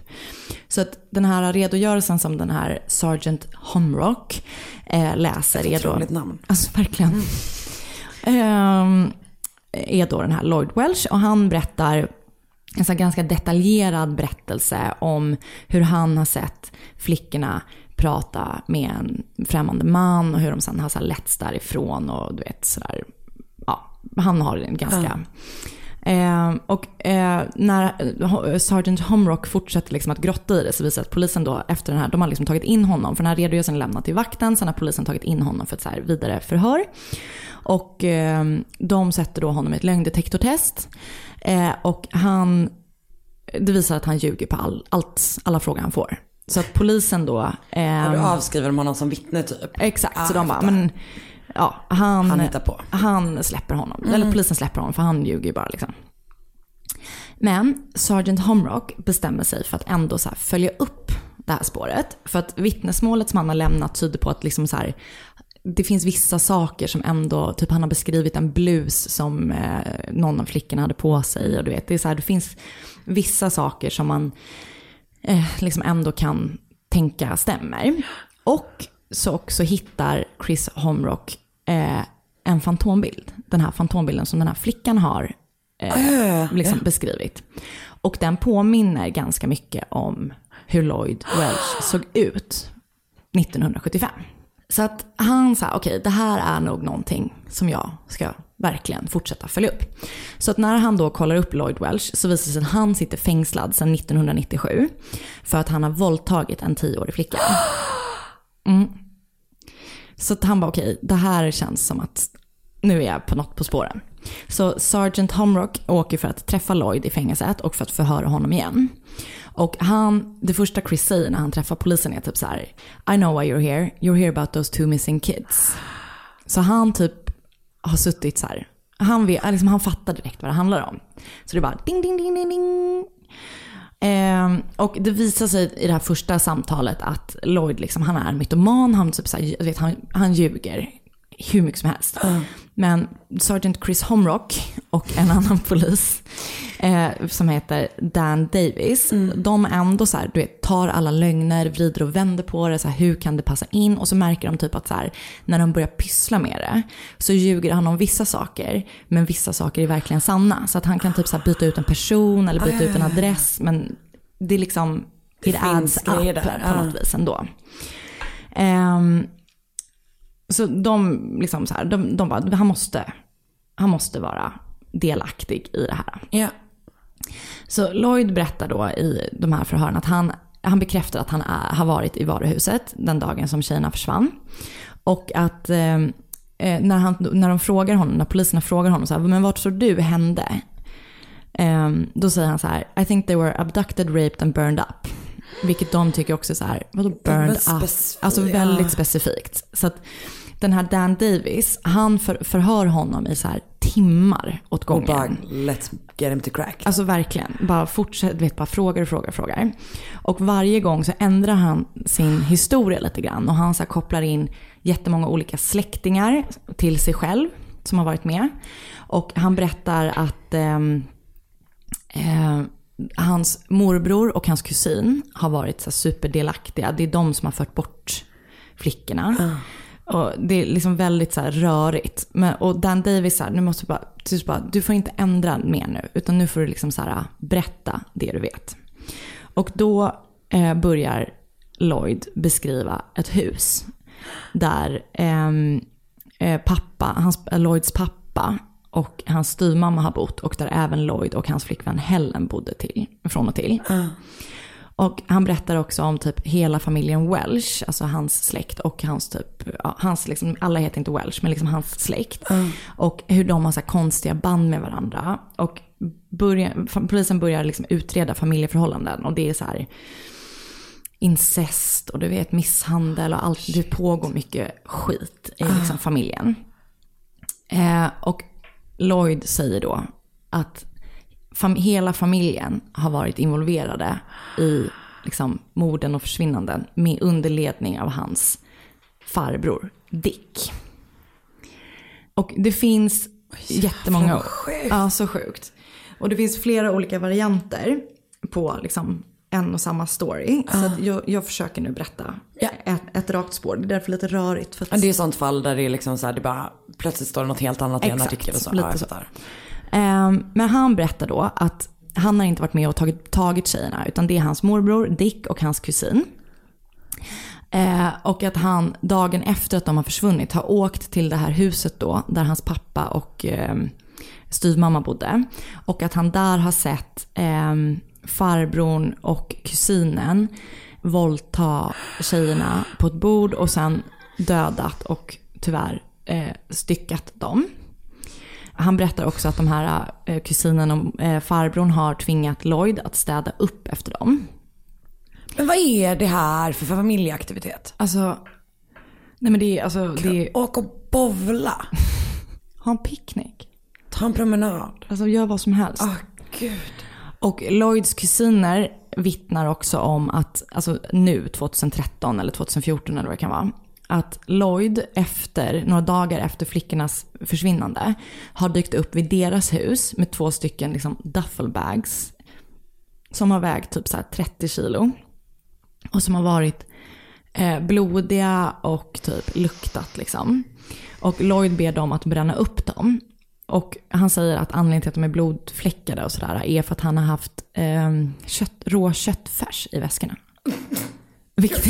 Så att den här redogörelsen som den här Sergeant Homrock eh, läser är då... Otroligt namn. Alltså verkligen. Ehm, är då den här Lloyd Welsh och han berättar en så ganska detaljerad berättelse om hur han har sett flickorna prata med en främmande man och hur de sen har så här letts därifrån och du vet sådär. Ja, han har en ganska... Eh, och eh, när eh, Sergeant Homrock fortsätter liksom att grotta i det så visar det att polisen då efter den här, de har liksom tagit in honom, för den här redogörelsen är lämnad till vakten, sen har polisen tagit in honom för ett så vidare förhör. Och eh, de sätter då honom i ett lögndetektortest. Eh, och han, det visar att han ljuger på all, allt, alla frågor han får. Så att polisen då... Eh, Och du avskriver de honom som vittne typ. Exakt, Ah, så de bara, men ja, han, Han hittar på. han släpper honom. Eller polisen släpper honom för han ljuger ju bara liksom. Men Sergeant Homrock bestämmer sig för att ändå så följa upp det här spåret. För att vittnesmålet som han har lämnat tyder på att liksom så här, det finns vissa saker som ändå, typ han har beskrivit en blus som eh, någon av flickorna hade på sig. Och du vet, det, är så här, det finns vissa saker som man eh, liksom ändå kan tänka stämmer. Och så också hittar Chris Homrock eh, en fantombild. Den här fantombilden som den här flickan har eh, liksom beskrivit. Och den påminner ganska mycket om hur Lloyd Welch såg ut 1975. Så att han sa, okej det här är nog någonting som jag ska verkligen fortsätta följa upp. Så att när han då kollar upp Lloyd Welch så visar det sig att han sitter fängslad sedan 1997 för att han har våldtagit en tioårig flicka. Mm. Så att han bara okej, det här känns som att nu är jag på något på spåren. Så Sergeant Homrock åker för att träffa Lloyd i fängelset och för att förhöra honom igen. Och han, det första Chris säger när han träffar polisen är typ så här: I know why you're here, you're here about those two missing kids. Så han typ har suttit så här, han, vet, liksom, han fattar direkt vad det handlar om. Så det är bara ding, ding, ding, ding, ding. Ehm, och det visar sig i det här första samtalet att Lloyd liksom, han är mytoman, han, typ så här, vet, han, han ljuger hur mycket som helst. Men Sergeant Chris Homrock och en annan polis eh, som heter Dan Davis, de ändå så här, du vet, tar alla lögner, vrider och vänder på det, så här, hur kan det passa in? Och så märker de typ att så här, när de börjar pyssla med det så ljuger han om vissa saker, men vissa saker är verkligen sanna. Så att han kan typ så här, byta ut en person eller byta ut en adress, men det är liksom, Det it adds up där, på något vis ändå. Ehm, så de, liksom så här, de, de bara, han måste, han måste vara delaktig i det här. Ja. Så Lloyd berättar då i de här förhören att han, han bekräftar att han är, har varit i varuhuset den dagen som tjejerna försvann. Och att eh, eh, när, han, när de frågar honom, när poliserna frågar honom så här, men vart tror du hände? Eh, då säger han så här, I think they were abducted, raped and burned up. Vilket de tycker också är så här, vadå burned up? Alltså väldigt specifikt. Så att den här Dan Davis, han för, förhör honom i så här timmar åt Och gången. bara let's get him to crack. Alltså verkligen. Bara fortsätt, vet, bara frågar och frågar och frågar. Och varje gång så ändrar han sin historia lite grann. Och han så kopplar in jättemånga olika släktingar till sig själv som har varit med. Och han berättar att ehm, eh, hans morbror och hans kusin har varit så superdelaktiga. Det är de som har fört bort flickorna. Och det är liksom väldigt så här rörigt. Men, och Dan Davis, så här, nu måste du bara, bara, du får inte ändra mer nu. Utan nu får du liksom så här, berätta det du vet. Och då eh, börjar Lloyd beskriva ett hus. Där ehm, eh, pappa, hans, eh, Lloyds pappa och hans styvmamma har bott. Och där även Lloyd och hans flickvän Helen bodde till, från och till. Ah. Och han berättar också om typ hela familjen Welsh, alltså hans släkt och hans typ, ja, hans liksom, alla heter inte Welsh, men liksom hans släkt. Och hur de har så konstiga band med varandra. Och börjar, polisen börjar liksom utreda familjeförhållanden och det är så här incest och du vet misshandel och allt. Det pågår mycket skit i liksom familjen. Eh, och Lloyd säger då att fam- hela familjen har varit involverade i liksom, morden och försvinnanden med underledning av hans farbror Dick. Och det finns jättemånga... sjukt. Ja, så sjukt. Och det finns flera olika varianter på liksom, en och samma story. Så att jag, jag försöker nu berätta Ja. ett, ett rakt spår. Det är därför lite rörigt. För att... Det är sånt fall där det är liksom så här, det bara plötsligt står det något helt annat i en Exakt, artikel och så. lite ja, så. Ehm, men han berättar då att han har inte varit med och tagit, tagit tjejerna, utan det är hans morbror Dick och hans kusin. Eh, och att han dagen efter att de har försvunnit har åkt till det här huset då, där hans pappa och eh, styvmamma bodde. Och att han där har sett eh, farbrorn och kusinen våldta tjejerna på ett bord och sen dödat och tyvärr eh, styckat dem. Han berättar också att de här eh, kusinen och eh, farbrorn har tvingat Lloyd att städa upp efter dem. Men vad är det här för familjeaktivitet? Alltså, nej men det är alltså, det är, Åka och bovla. ha en picknick. Ta en promenad. Alltså gör vad som helst. Åh gud. Och Lloyds kusiner vittnar också om att, alltså nu 2013 eller 2014 eller vad det kan vara, att Lloyd efter, några dagar efter flickornas försvinnande har dykt upp vid deras hus med två stycken liksom duffelbags som har vägt typ så här 30 kilo och som har varit eh, blodiga och typ luktat liksom. Och Lloyd ber dem att bränna upp dem. Och han säger att anledningen till att de är blodfläckade och sådär är för att han har haft eh, kött, rå köttfärs i väskorna. Vilket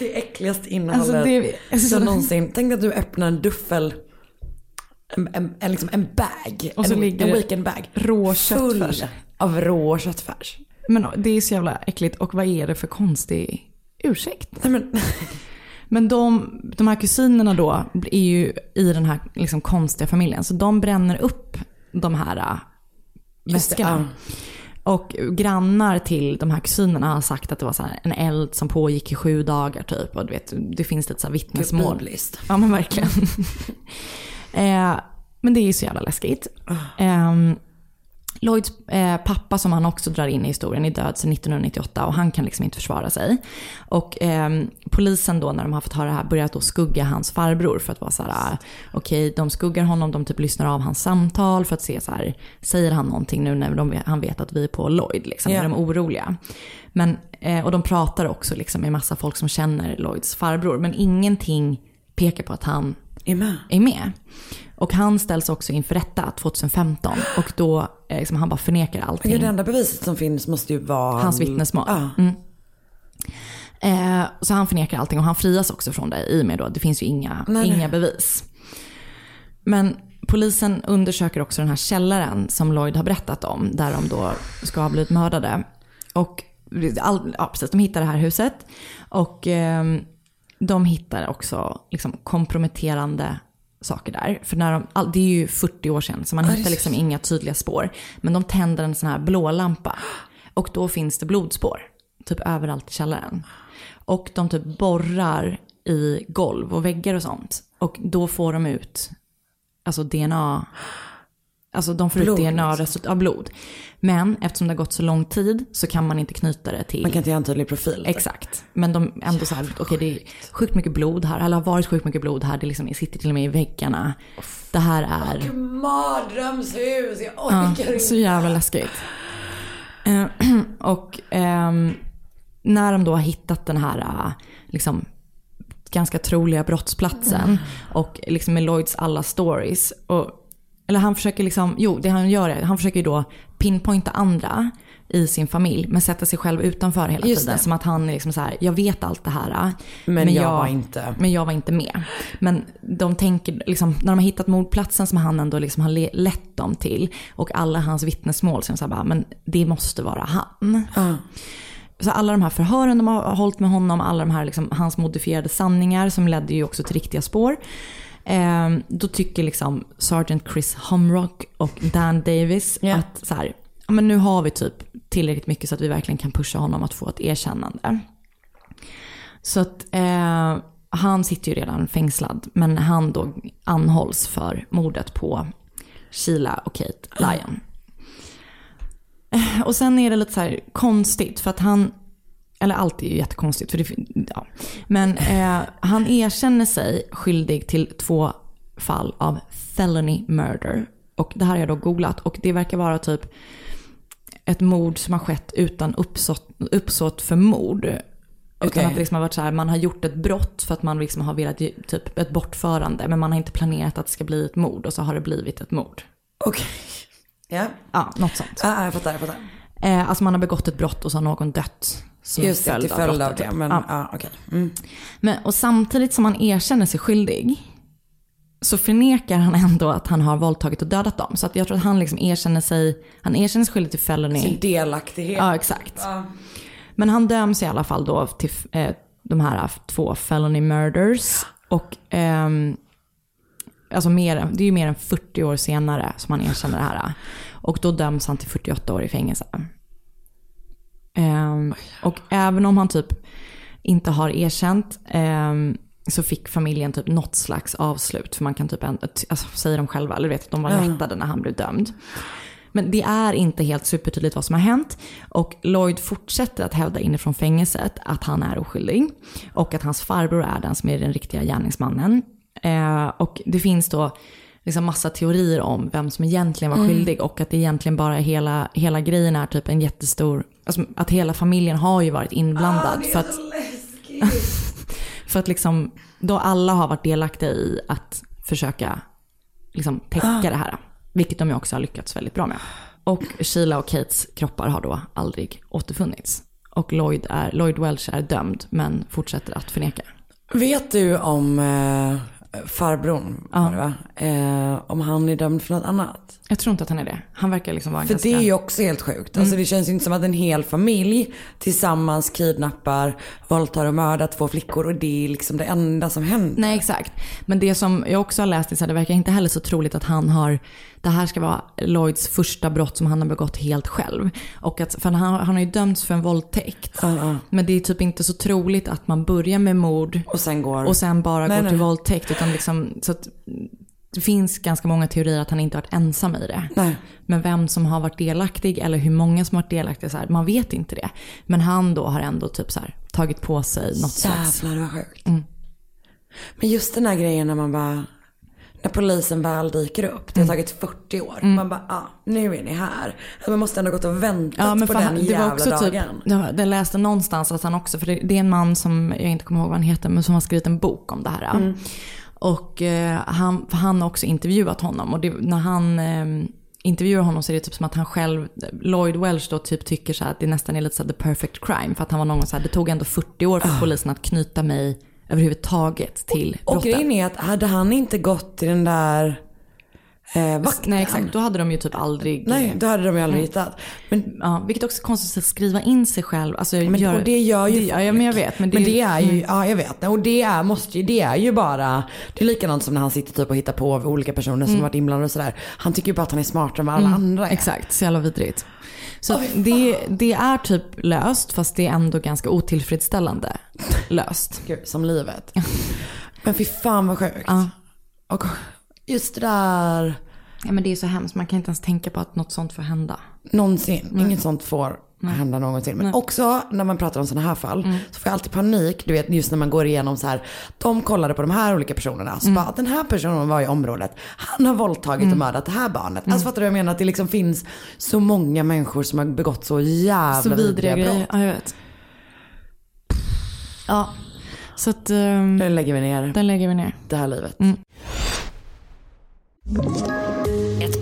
det äckligaste innehållet Alltså, det- alltså- jag någonsin. Tänk att du öppnar en duffel, en, en, en, liksom en bag, Och så en, ligger en weekendbag. rå Full av rå köttfärs. Men det är så jävla äckligt och vad är det för konstig ursäkt? Nej, men, Men de, de här kusinerna då är ju i den här liksom konstiga familjen. Så de bränner upp de här äh, väskorna. Och grannar till de här kusinerna har sagt att det var så en eld som pågick i sju dagar typ. Och du vet, det finns lite så här vittnesmål. bibliskt. Ja men verkligen. eh, men det är ju så jävla läskigt. Eh, Lloyds eh, pappa som han också drar in i historien är död sedan 1998 och han kan liksom inte försvara sig. Och eh, polisen då när de har fått höra det här börjar då skugga hans farbror för att vara så här, ah, okej de skuggar honom, de typ lyssnar av hans samtal för att se så här, säger han någonting nu när de, han vet att vi är på Lloyd liksom, Ja. är de oroliga. Men, eh, och de pratar också liksom med massa folk som känner Lloyds farbror, men ingenting pekar på att han är med. är med. Och han ställs också inför rätta 2015 och då eh, liksom, han bara förnekar allting. Det enda beviset som finns måste ju vara... Hans vittnesmål. Ja. Mm. Eh, så han förnekar allting och han frias också från det i och med då det finns ju inga, Nej, inga nej. bevis. Men polisen undersöker också den här källaren som Lloyd har berättat om, där de då ska ha blivit mördade. Och all, ja, precis, de hittar det här huset. Och eh, de hittar också liksom, komprometterande saker där. För när de, det är ju 40 år sedan, så man hittar liksom inga tydliga spår. Men de tänder en sån här blå lampa. Och då finns det blodspår. Typ överallt i källaren. Och de typ borrar i golv och väggar och sånt. Och då får de ut alltså DNA. Alltså de får Blod, ut DNA-resultat av blod. Men eftersom det har gått så lång tid så kan man inte knyta det till... Man kan inte göra en tydlig profil. Exakt. Men de ändå så här, okej det är sjukt mycket blod här, eller har varit sjukt mycket blod här, det liksom sitter till och med i väggarna. Det här är... Mardrömshus, jag Ja, orkar inte. så jävla läskigt. Eh, och ehm, när de då har hittat den här eh, liksom, ganska troliga brottsplatsen och liksom med Lloyds alla stories. Och, eller han försöker liksom, jo det han gör är, han försöker då pinpointa andra i sin familj men sätta sig själv utanför hela Just tiden. det. Som att han är liksom så här, jag vet allt det här. eh, Men jag var inte. Men jag var inte med. Men de tänker, liksom, när de har hittat mordplatsen som han ändå liksom har le- lett dem till och alla hans vittnesmål så är de så här bara, men det måste vara han. Så alla de här förhören de har hållit med honom, alla de här liksom, hans modifierade sanningar som ledde ju också till riktiga spår. Eh, då tycker liksom Sergeant Chris Humrock och Dan Davis att så här, men nu har vi typ tillräckligt mycket så att vi verkligen kan pusha honom att få ett erkännande. Så att eh, han sitter ju redan fängslad, men han då anhålls för mordet på Sheila och Kate Lyon. Eh, Och sen är det lite så här konstigt för att han, eller allt är ju jättekonstigt, för det, ja. men eh, han erkänner sig skyldig till två fall av felony murder. Och det här har jag då googlat och det verkar vara typ ett mord som har skett utan uppsåt, uppsåt för mord. Utan Okej. att det liksom har varit så här, man har gjort ett brott för att man liksom har velat ge typ ett bortförande. Men man har inte planerat att det ska bli ett mord och så har det blivit ett mord. Okej. Ja. Ja, något sånt. Ja, jag fattar, jag fattar. Eh, alltså man har begått ett brott och så har någon dött. Som Just det, till följd av brottet, det. typ. Men Ja. ja, okej. Mm. Men, och samtidigt som han erkänner sig skyldig så förnekar han ändå att han har våldtagit och dödat dem. Så att jag tror att han liksom erkänner sig, han erkänner sig skyldig till felony. Sin delaktighet. Ja, exakt. Ja. Men han döms i alla fall då till eh, de här två felony murders. Och ehm, alltså mer, det är ju mer än 40 år senare som han erkänner det här. Och då döms han till 48 år i fängelse. Ehm, och även om han typ inte har erkänt ehm, så fick familjen typ något slags avslut. För man kan typ, alltså, säger de själva, eller vet att de var lättade när han blev dömd. Men det är inte helt supertydligt vad som har hänt. Och Lloyd fortsätter att hävda inifrån fängelset att han är oskyldig. Och att hans farbror är den som är den riktiga gärningsmannen. Eh, och det finns då liksom massa teorier om vem som egentligen var Mm. skyldig. Och att det egentligen bara hela, hela grejen är typ en jättestor, alltså att hela familjen har ju varit inblandad. för att, för att liksom, då alla har varit delaktiga i att försöka liksom täcka det här. Vilket de ju också har lyckats väldigt bra med. Och Sheila och Kates kroppar har då aldrig återfunnits. Och Lloyd, är, Lloyd Welch är dömd men fortsätter att förneka. Vet du om eh, farbrorn, var det va? Eh, om han är dömd för något annat? Jag tror inte att han är det. Han verkar liksom vara en För ganska... det är ju också helt sjukt. Alltså det känns ju inte som att en hel familj tillsammans kidnappar, våldtar och mördar två flickor och det är liksom det enda som händer. Nej exakt. Men det som jag också har läst är här, det verkar inte heller så troligt att han har, det här ska vara Lloyds första brott som han har begått helt själv. Och att, för han, han har ju dömts för en våldtäkt. Men det är typ inte så troligt att man börjar med mord och sen, går... och sen bara Nej, går till nej. våldtäkt. Utan liksom, så att, det finns ganska många teorier att han inte varit ensam i det. Nej. Men vem som har varit delaktig eller hur många som har varit delaktiga, så här, man vet inte det. Men han då har ändå typ så här, tagit på sig något slags... Jävlar vad sjukt. Mm. Men just den här grejen när man bara, när polisen väl dyker upp, det har Mm. tagit 40 år. Man bara, ah, nu är ni här. Man måste ändå gått och väntat Ja, på för den jävla var också typ, dagen. jag, jag läste någonstans att han också, för det, det är en man som, jag inte kommer ihåg vad han heter, men som har skrivit en bok om det här. Mm. Och eh, han, han har också intervjuat honom och det, när han eh, intervjuar honom så är det typ som att han själv, Lloyd Welch då typ tycker så att det nästan är lite så the perfect crime. För att han var någon så här, det tog ändå 40 år för polisen att knyta mig överhuvudtaget till Och brottet. grejen är att hade han inte gått till den där eh, vakten. Nej exakt, då hade de ju typ aldrig... Nej, då hade de ju aldrig hittat. Men, Ja, vilket också är konstigt att skriva in sig själv. Alltså, men, gör, och det gör ju det, ja, ja, men jag vet. Men det, men det är ju, mm. ja jag vet. Och det är, måste ju, det är ju bara, det är likadant som när han sitter typ och hittar på olika personer som Mm. varit inblandade och sådär. Han tycker ju bara att han är smartare än vad alla Mm, andra är. Exakt, så jävla vidrigt. Så Oj, det, det är typ löst fast det är ändå ganska otillfredsställande löst. Gud, som livet. Men fy fan vad sjukt. Ja. Och just det där, Ja, men det är så hemskt, man kan inte ens tänka på att något sånt får hända. någonsin, inget sånt får hända någonsin. Men också när man pratar om sådana här fall Mm. så får jag alltid panik, du vet just när man går igenom så här, de kollade på de här olika personerna, Mm. så bara den här personen var i området, han har våldtagit och mördat det här barnet. Mm. Alltså fattar du vad jag menar? Att det liksom finns så många människor som har begått så jävla Så vidriga brott. grejer. Ja, jag vet. Ja, så att um, Den lägger vi ner, den lägger vi ner. det här livet. Ett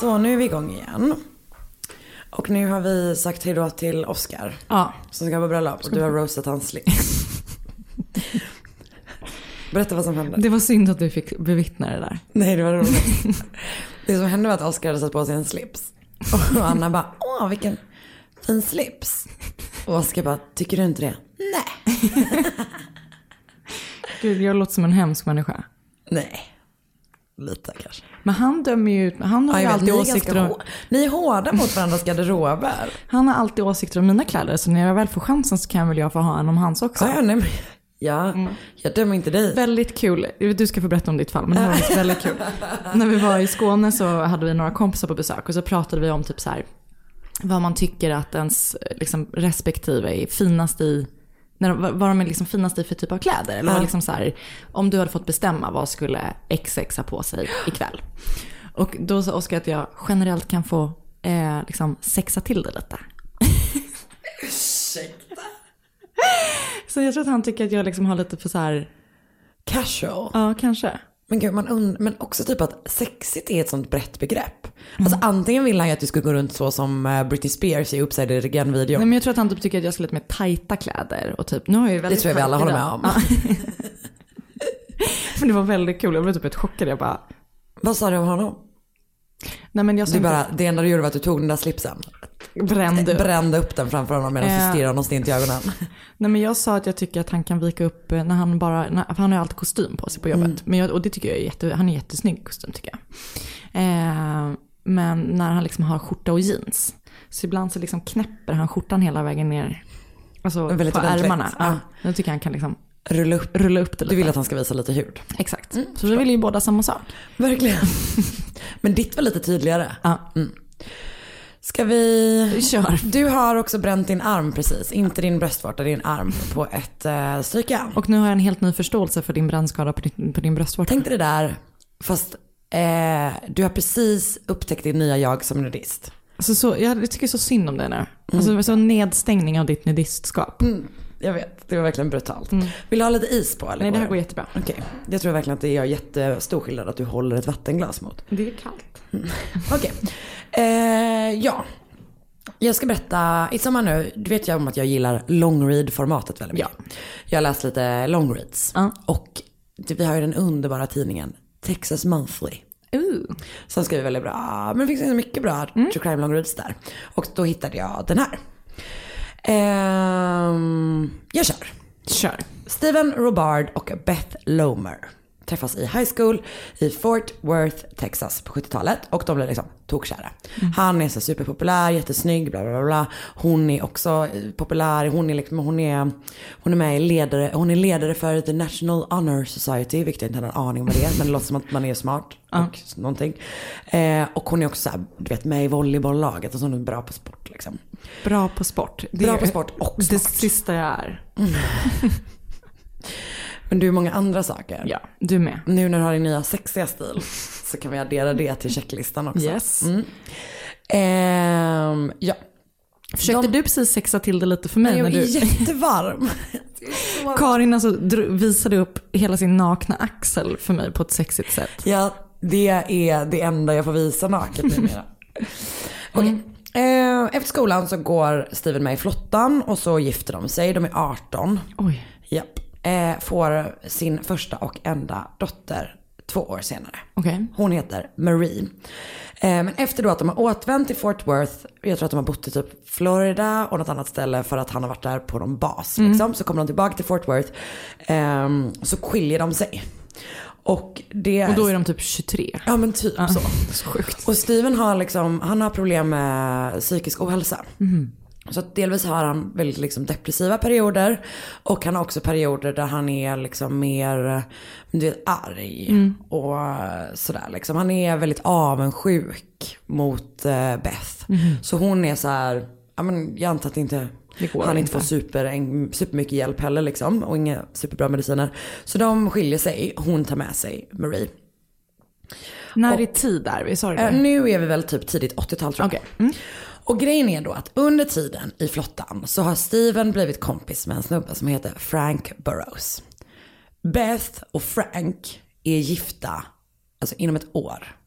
Så nu är vi igång igen. Och nu har vi sagt hejdå till Oscar. Ja. Som ska på bröllop och du har roastat hans slips. Berätta vad som hände. Det var synd att du fick bevittna det där. Nej det var roligt. det som hände var att Oscar hade satt på sig en slips. Och Anna bara, åh vilken fin slips. Och Oscar bara, tycker du inte det? Nej. Gud, jag låter som en hemsk människa. Nej. Lite kanske. Men han dömer ju ut, han har Ja, ju vet, alltid ni, åsikter om, hår- ni är hårda mot varandras garderober. han har alltid åsikter om mina kläder. Så när jag väl får chansen så kan väl jag få ha en om hans också. Ja, nej, men, ja jag dömer inte dig. Väldigt kul. Du ska få berätta om ditt fall, men det var väldigt kul. När vi var i Skåne så hade vi några kompisar på besök och så pratade vi om typ så här, vad man tycker att ens liksom, respektive är finast i, när, de- vad de är liksom finast i för typ av kläder. Eller Ja. liksom så här, om du hade fått bestämma vad skulle XX ha på sig ikväll. Och då sa Oskar att jag generellt kan få eh, liksom sexa till det lite. Så jag tror att han tycker att jag liksom har lite för så här, Casual. ja kanske. Men gud, man und- men också typ att sexigt är ett sånt brett begrepp. Alltså antingen vill han ju att du ska gå runt så som eh, Britney Spears i Upside Down Again-videon. Nej, men jag tror att han typ tycker att jag ska lite mer tajta kläder. Och typ, nu har jag ju väldigt Det tror jag vi alla håller med om. Men det var väldigt kul, jag blev typ ett chockad. Jag bara, Vad sa du om honom? nej men jag Du inte- bara, det enda du gjorde var att du tog den där slipsen. Brände upp. Brände upp den framför honom medan Eh. du stirrade honom stint i ögonen. Nej men jag sa att jag tycker att han kan vika upp eh, när han bara, när, för han har ju alltid kostym på sig på jobbet. Mm. Men jag, och det tycker jag är jätte, han är jättesnygg kostym tycker jag. Eh, men när han liksom har skjorta och jeans. Så ibland så liksom knäpper han skjortan hela vägen ner. Alltså Väldigt på ordentligt. ärmarna. Ja. Ja. Jag tycker han kan liksom Rulla upp. rulla upp det lite. Du vill att han ska visa lite hud. Exakt. så vi vill ju båda samma sak. Verkligen. Men ditt var lite tydligare. Ja. Ska vi... Kör. Du har också bränt din arm precis. Inte din bröstvårta, din arm på ett uh, strykjärn. Och nu har jag en helt ny förståelse för din brännskada på din, på din bröstvårta. Tänk dig det där, fast eh, du har precis upptäckt din nya jag som nudist. Alltså så, jag tycker så synd om det nu. Alltså så nedstängning av ditt nudistskap. Jag vet, det var verkligen brutalt. Vill du ha lite is på eller? Nej det här går jättebra. Okej, jag tror verkligen att det gör jättestor skillnad att du håller ett vattenglas mot. Det är kallt. Okej, eh, ja. Jag ska berätta, i sommar nu, du vet jag om att jag gillar long read formatet väldigt mycket. Jag har läst lite long reads. Ja. Och vi har ju den underbara tidningen Texas Monthly. Ooh. Som skriver väldigt bra, men det finns ganska mycket bra Mm. true crime long reads där. Och då hittade jag den här. Ehm, jag kör. Kör. Steven Robard och Beth Lomer träffas i high school i Fort Worth, Texas på 70-talet. Och de blir liksom tokkära. Han är så superpopulär, jättesnygg, bla bla bla. Hon är också eh, populär, hon är, liksom, hon är, hon är med i ledare, hon är ledare för The National Honor Society, vilket jag inte har en aning om vad det är. Men det låter som att man är smart och någonting. Eh, och hon är också så här, du vet, med i volleybolllaget och så är hon bra på sport liksom. Bra på sport. Det Bra på sport och Det smart. sista jag är. Men du är många andra saker. Ja, du med. Nu när du har din nya sexiga stil så kan vi addera det till checklistan också. Yes. Mm. Ehm, ja. Försökte De- du precis sexa till det lite för mig? Jag när är du... jättevarm. Karin alltså visade upp hela sin nakna axel för mig på ett sexigt sätt. Ja, det är det enda jag får visa naket numera. Okej. Eh, efter skolan så går Steven med i flottan och så gifter de sig. De är 18. Oj. Eh, får sin första och enda dotter två år senare. Okej. Hon heter Marie. Eh, men efter då att de har återvänt till Fort Worth, jag tror att de har bott i typ Florida och något annat ställe för att han har varit där på någon bas. Mm. Liksom. Så kommer de tillbaka till Fort Worth. ehm, så skiljer de sig. Och, det, Och då är de typ 23. Ja men typ Ja, så. så sjukt. Och Steven har liksom, han har problem med psykisk ohälsa. Mhm. Så att delvis har han väldigt liksom depressiva perioder. Och han har också perioder där han är liksom mer, du vet, arg. Mm. Och sådär liksom. Han är väldigt avundsjuk mot eh, Beth. Mhm. Så hon är så här, ja men jag antar att det inte, han inte får super, supermycket hjälp heller liksom. Och inga superbra mediciner. Så de skiljer sig, hon tar med sig Marie. När i tid är vi? Sa du det? nu är vi väl typ tidigt 80-tal tror jag. Mm. Och grejen är då att under tiden i flottan så har Steven blivit kompis med en snubbe som heter Frank Burroughs. Beth och Frank är gifta alltså inom ett år.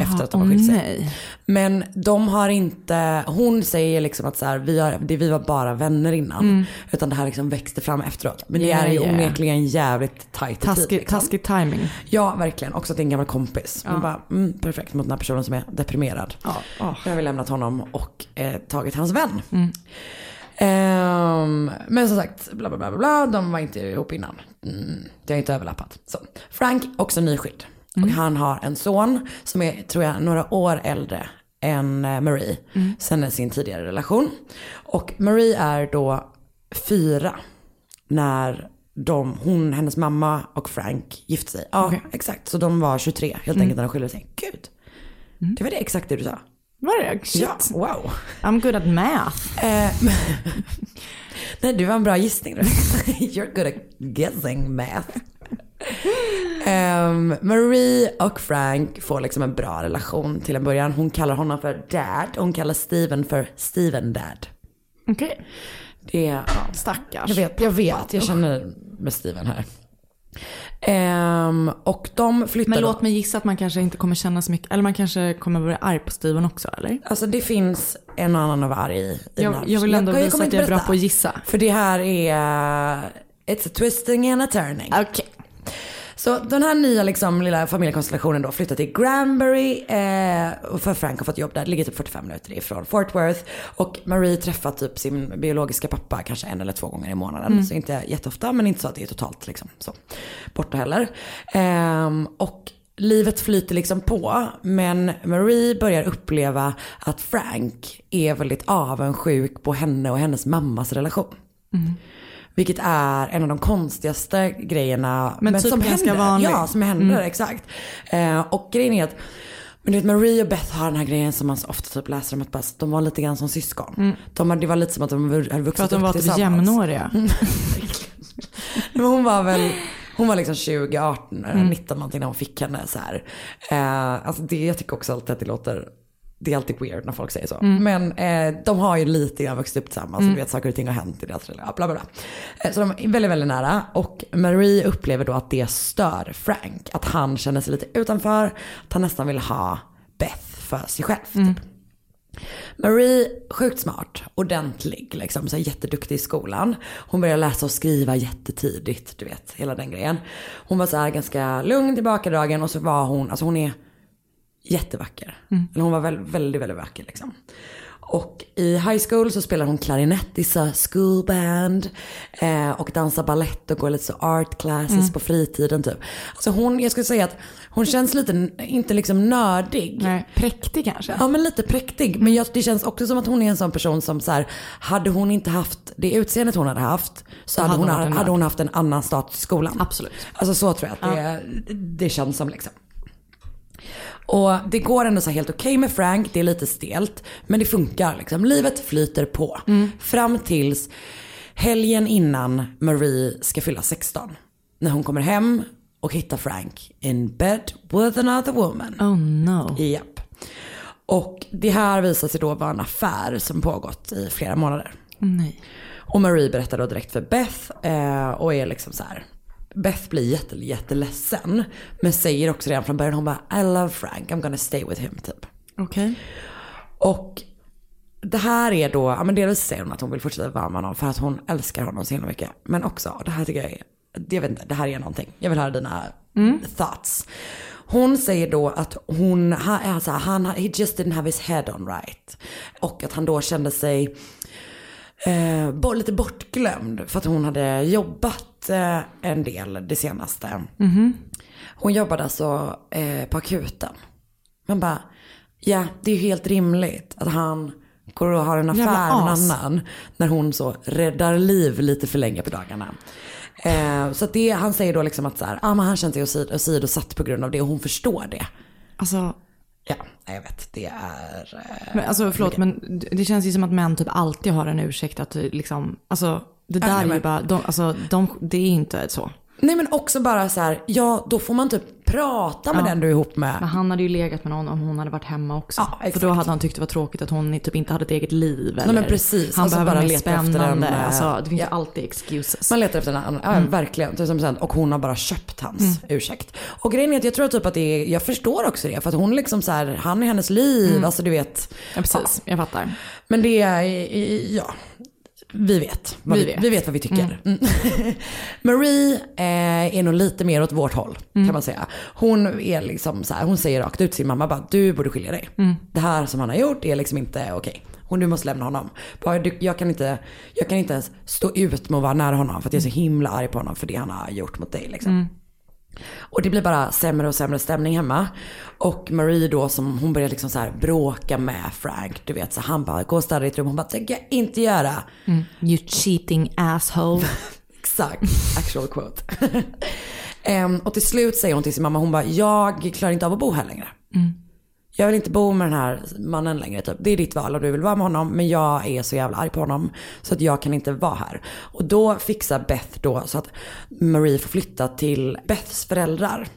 Efter Aha, att de har skilt sig. nej. Men de har inte, hon säger liksom att så här, vi, har, det, vi var bara vänner innan. Mm. Utan det här liksom växte fram efteråt. Men det Ja, är ju ja. onekligen jävligt tajt i tid. Taskig, liksom. taskig timing. Ja, verkligen. Också att det är en gammal kompis. Ja. Man bara, mm, perfekt mot den här personen som är deprimerad. Ja. Jag har lämnat honom och eh, tagit hans vän. Mm. Ehm, men som sagt, bla bla bla, bla de var inte ihop innan. Mm, det har inte överlappat. Så. Frank, också nyskild. Och han har en son som är, tror jag, några år äldre än eh, Marie. Mm. Sen sin tidigare relation. Och Marie är då fyra när de, hon, hennes mamma och Frank gifte sig. Ja, Okej. exakt. Så de var 23 helt Mm. enkelt när de skilde sig. Gud. Det var det exakt det du sa. Var det? Shit. Ja, wow. I'm good at math. Eh, Nej, du var en bra gissning. då. You're good at guessing math. Ehm, Marie och Frank får liksom en bra relation till en början. Hon kallar honom för dad och hon kallar Steven för Steven dad. Okej. Det är, ja, Stackars. jag vet, jag vet, jag känner med Steven här. Ehm, och de flyttar Men låt mig gissa att man kanske inte kommer känna så mycket, eller man kanske kommer bli arg på Steven också eller? Alltså det finns en och annan att vara arg i. i Jag, jag vill ändå kommer visa inte att jag är bra på att gissa. För det här är, it's a twisting and a turning. Okej. Så den här nya liksom, lilla familjekonstellationen då flyttar till Granbury. Eh, för Frank har fått jobb där. Det ligger typ 45 minuter ifrån Fort Worth. Och Marie träffar typ sin biologiska pappa kanske en eller två gånger i månaden. Mm. Så inte jätteofta men inte så att det är totalt liksom så borta heller. Ehm, och livet flyter liksom på. Men Marie börjar uppleva att Frank är väldigt avundsjuk på henne och hennes mammas relation. Mm. Vilket är en av de konstigaste grejerna. Men typ ganska händer. vanligt. Ja, som händer, Mm. exakt. Eh, och grejen är att men du vet, Marie och Beth har den här grejen som man så ofta typ läser om att bara, de var lite grann som syskon. Mm. De, det var lite som att de hade vuxit För att de upp var typ tillsammans. jämnåriga. Men hon var väl, hon var liksom 20, 18, eller Mm. 19 någonting när hon fick henne så här. Eh, alltså det, jag tycker också alltid att det låter, det är alltid weird när folk säger så. Mm. Men eh, de har ju lite grann vuxit upp tillsammans Mm. och du vet saker och ting har hänt i deras relation. Bla, bla, bla. Eh, så de är väldigt, väldigt nära. Och Marie upplever då att det stör Frank. Att han känner sig lite utanför. Att han nästan vill ha Beth för sig själv. Mm. Typ. Marie, sjukt smart, ordentlig, liksom, så här, jätteduktig i skolan. Hon började läsa och skriva jättetidigt, du vet, hela den grejen. Hon var så här ganska lugn, tillbakadragen och så var hon, alltså hon är jättevacker. Mm. Hon var väl, väldigt, väldigt vacker liksom. Och i high school så spelar hon klarinett i så school band. Eh, och dansar ballett och går lite så art classes Mm. på fritiden typ. Alltså hon, jag skulle säga att hon känns lite, inte liksom nördig. Nej, präktig kanske. Ja men lite präktig. Men jag, det känns också som att hon är en sån person som så här, hade hon inte haft det utseendet hon hade haft så hade, hon, hade hon haft en annan status i skolan. Absolut. Alltså så tror jag att det, det känns som liksom. Och det går ändå så helt okej med Frank, det är lite stelt. Men det funkar liksom. Livet flyter på. Fram tills helgen innan Marie ska fylla 16. när hon kommer hem och hittar Frank in bed with another woman. Oh no. Japp. Och det här visar sig då vara en affär som pågått i flera månader. Nej. Och Marie berättar då direkt för Beth eh, och är liksom så här. Beth blir jätte, jätteledsen. Men säger också redan från början, hon bara I love Frank, I'm gonna stay with him typ. Okej. Och det här är då, ja men delvis säger hon att hon vill fortsätta vara med honom för att hon älskar honom så himla mycket. Men också, det här tycker jag är, jag vet inte, det här är någonting. Jag vill höra dina thoughts. Hon säger då att hon, alltså, han, he just didn't have his head on right. Och att han då kände sig eh, lite bortglömd för att hon hade jobbat eh, en del det senaste. Hon jobbade alltså eh, på akuten. Man bara, ja det är ju helt rimligt att han går och har en affär med annan. När hon så räddar liv lite för länge på dagarna. Eh, så det, han säger då liksom att så här, ah, men han känner sig åsid- åsidosatt på grund av det och hon förstår det. Alltså, Ja, jag vet. Det är... Eh, men, alltså förlåt men det känns ju som att män typ alltid har en ursäkt att liksom, alltså det där är ju bara, de, alltså de, det är inte så. Nej men också bara så här, ja då får man typ prata med Ja. den du är ihop med. Men han hade ju legat med någon om hon hade varit hemma också. Ja, exakt. För då hade han tyckt det var tråkigt att hon typ inte hade ett eget liv. Nej, Eller men precis. Han Alltså, behöver bara leta efter spännande. en, eh, alltså, det finns ja. ju alltid excuses. Man letar efter en annan, ja, Mm. verkligen. Och hon har bara köpt hans ursäkt. Och grejen är att jag tror typ att det är, jag förstår också det. För att hon liksom så här, han är hennes liv, Mm. alltså du vet. Ja, precis. Jag fattar. Men det är, ja, vi vet. Vad Vi vi, vet. vi vet vad vi tycker. Mm. Marie eh, är nog lite mer åt vårt håll Mm. kan man säga. Hon är liksom så här, hon säger rakt ut till sin mamma bara, du borde skilja dig. Mm. Det här som han har gjort är liksom inte okej. Hon, du måste lämna honom. Bara, du, jag, kan inte, jag kan inte ens stå ut med att vara nära honom för att jag är så himla arg på honom för det han har gjort mot dig. Liksom. Och det blir bara sämre och sämre stämning hemma. Och Marie då som hon börjar liksom så här bråka med Frank. Du vet så han bara går och städar i ett rum. Hon bara tänker jag inte göra. Mm. You cheating asshole. Exakt, actual quote. Ehm, och till slut säger hon till sin mamma, hon bara, jag klarar inte av att bo här längre. Mm. Jag vill inte bo med den här mannen längre typ. Det är ditt val om du vill vara med honom. Men jag är så jävla arg på honom. Så att jag kan inte vara här. Och då fixar Beth då så att Marie får flytta till Beths föräldrar.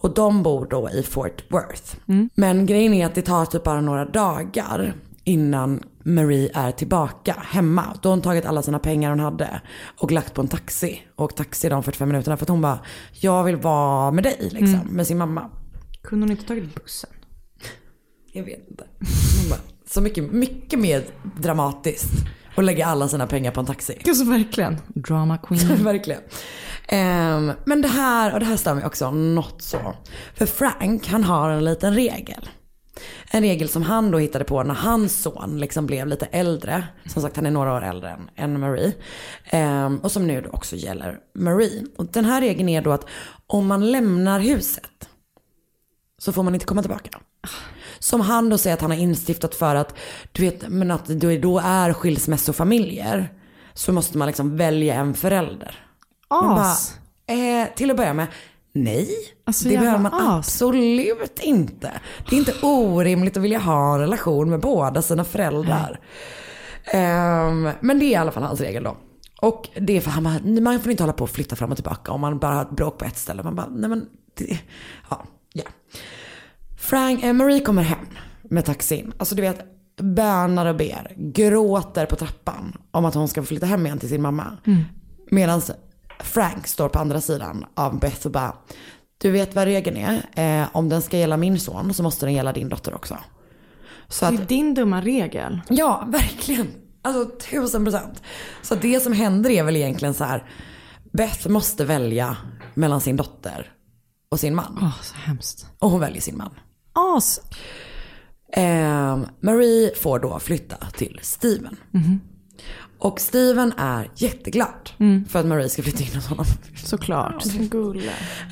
Och de bor då i Fort Worth. Men grejen är att det tar typ bara några dagar innan Marie är tillbaka hemma. Då har hon tagit alla sina pengar hon hade och lagt på en taxi. Och taxi de 45 minuterna för att hon bara, jag vill vara med dig liksom, med sin mamma. Kunde hon inte tagit bussen? Jag vet inte. Bara, så mycket, mycket mer dramatiskt. att lägga alla sina pengar på en taxi. Alltså verkligen. Drama queen. verkligen. Ehm, men det här, och det här stör mig också något så. För Frank, han har en liten regel. En regel som han då hittade på när hans son liksom blev lite äldre. Som sagt han är några år äldre än, än Marie. Ehm, och som nu då också gäller Marie. Och den här regeln är då att om man lämnar huset så får man inte komma tillbaka. Som han då säger att han har instiftat för att, du vet, men att då, då är skilsmässofamiljer. Så måste man liksom välja en förälder. As. Bara, eh, till att börja med, nej. Alltså, det behöver man as. absolut inte. Det är inte orimligt att vilja ha en relation med båda sina föräldrar. Ehm, men det är i alla fall hans regel då. Och det är för han bara, man får inte hålla på och flytta fram och tillbaka om man bara har ett bråk på ett ställe. Man bara, nej men, det, ja. Frank, Marie kommer hem med taxin. Alltså du vet, bönar och ber, gråter på trappan om att hon ska flytta hem igen till sin mamma. Medan Frank står på andra sidan av Beth och bara, du vet vad regeln är, eh, om den ska gälla min son så måste den gälla din dotter också. Så Det är din dumma regel. Ja, verkligen. Alltså tusen procent. Så det som händer är väl egentligen så här. Beth måste välja mellan sin dotter och sin man. Åh, så hemskt. Och hon väljer sin man. As. Ehm, Marie får då flytta till Steven. Och Steven är jätteglad för att Marie ska flytta in hos honom. Såklart.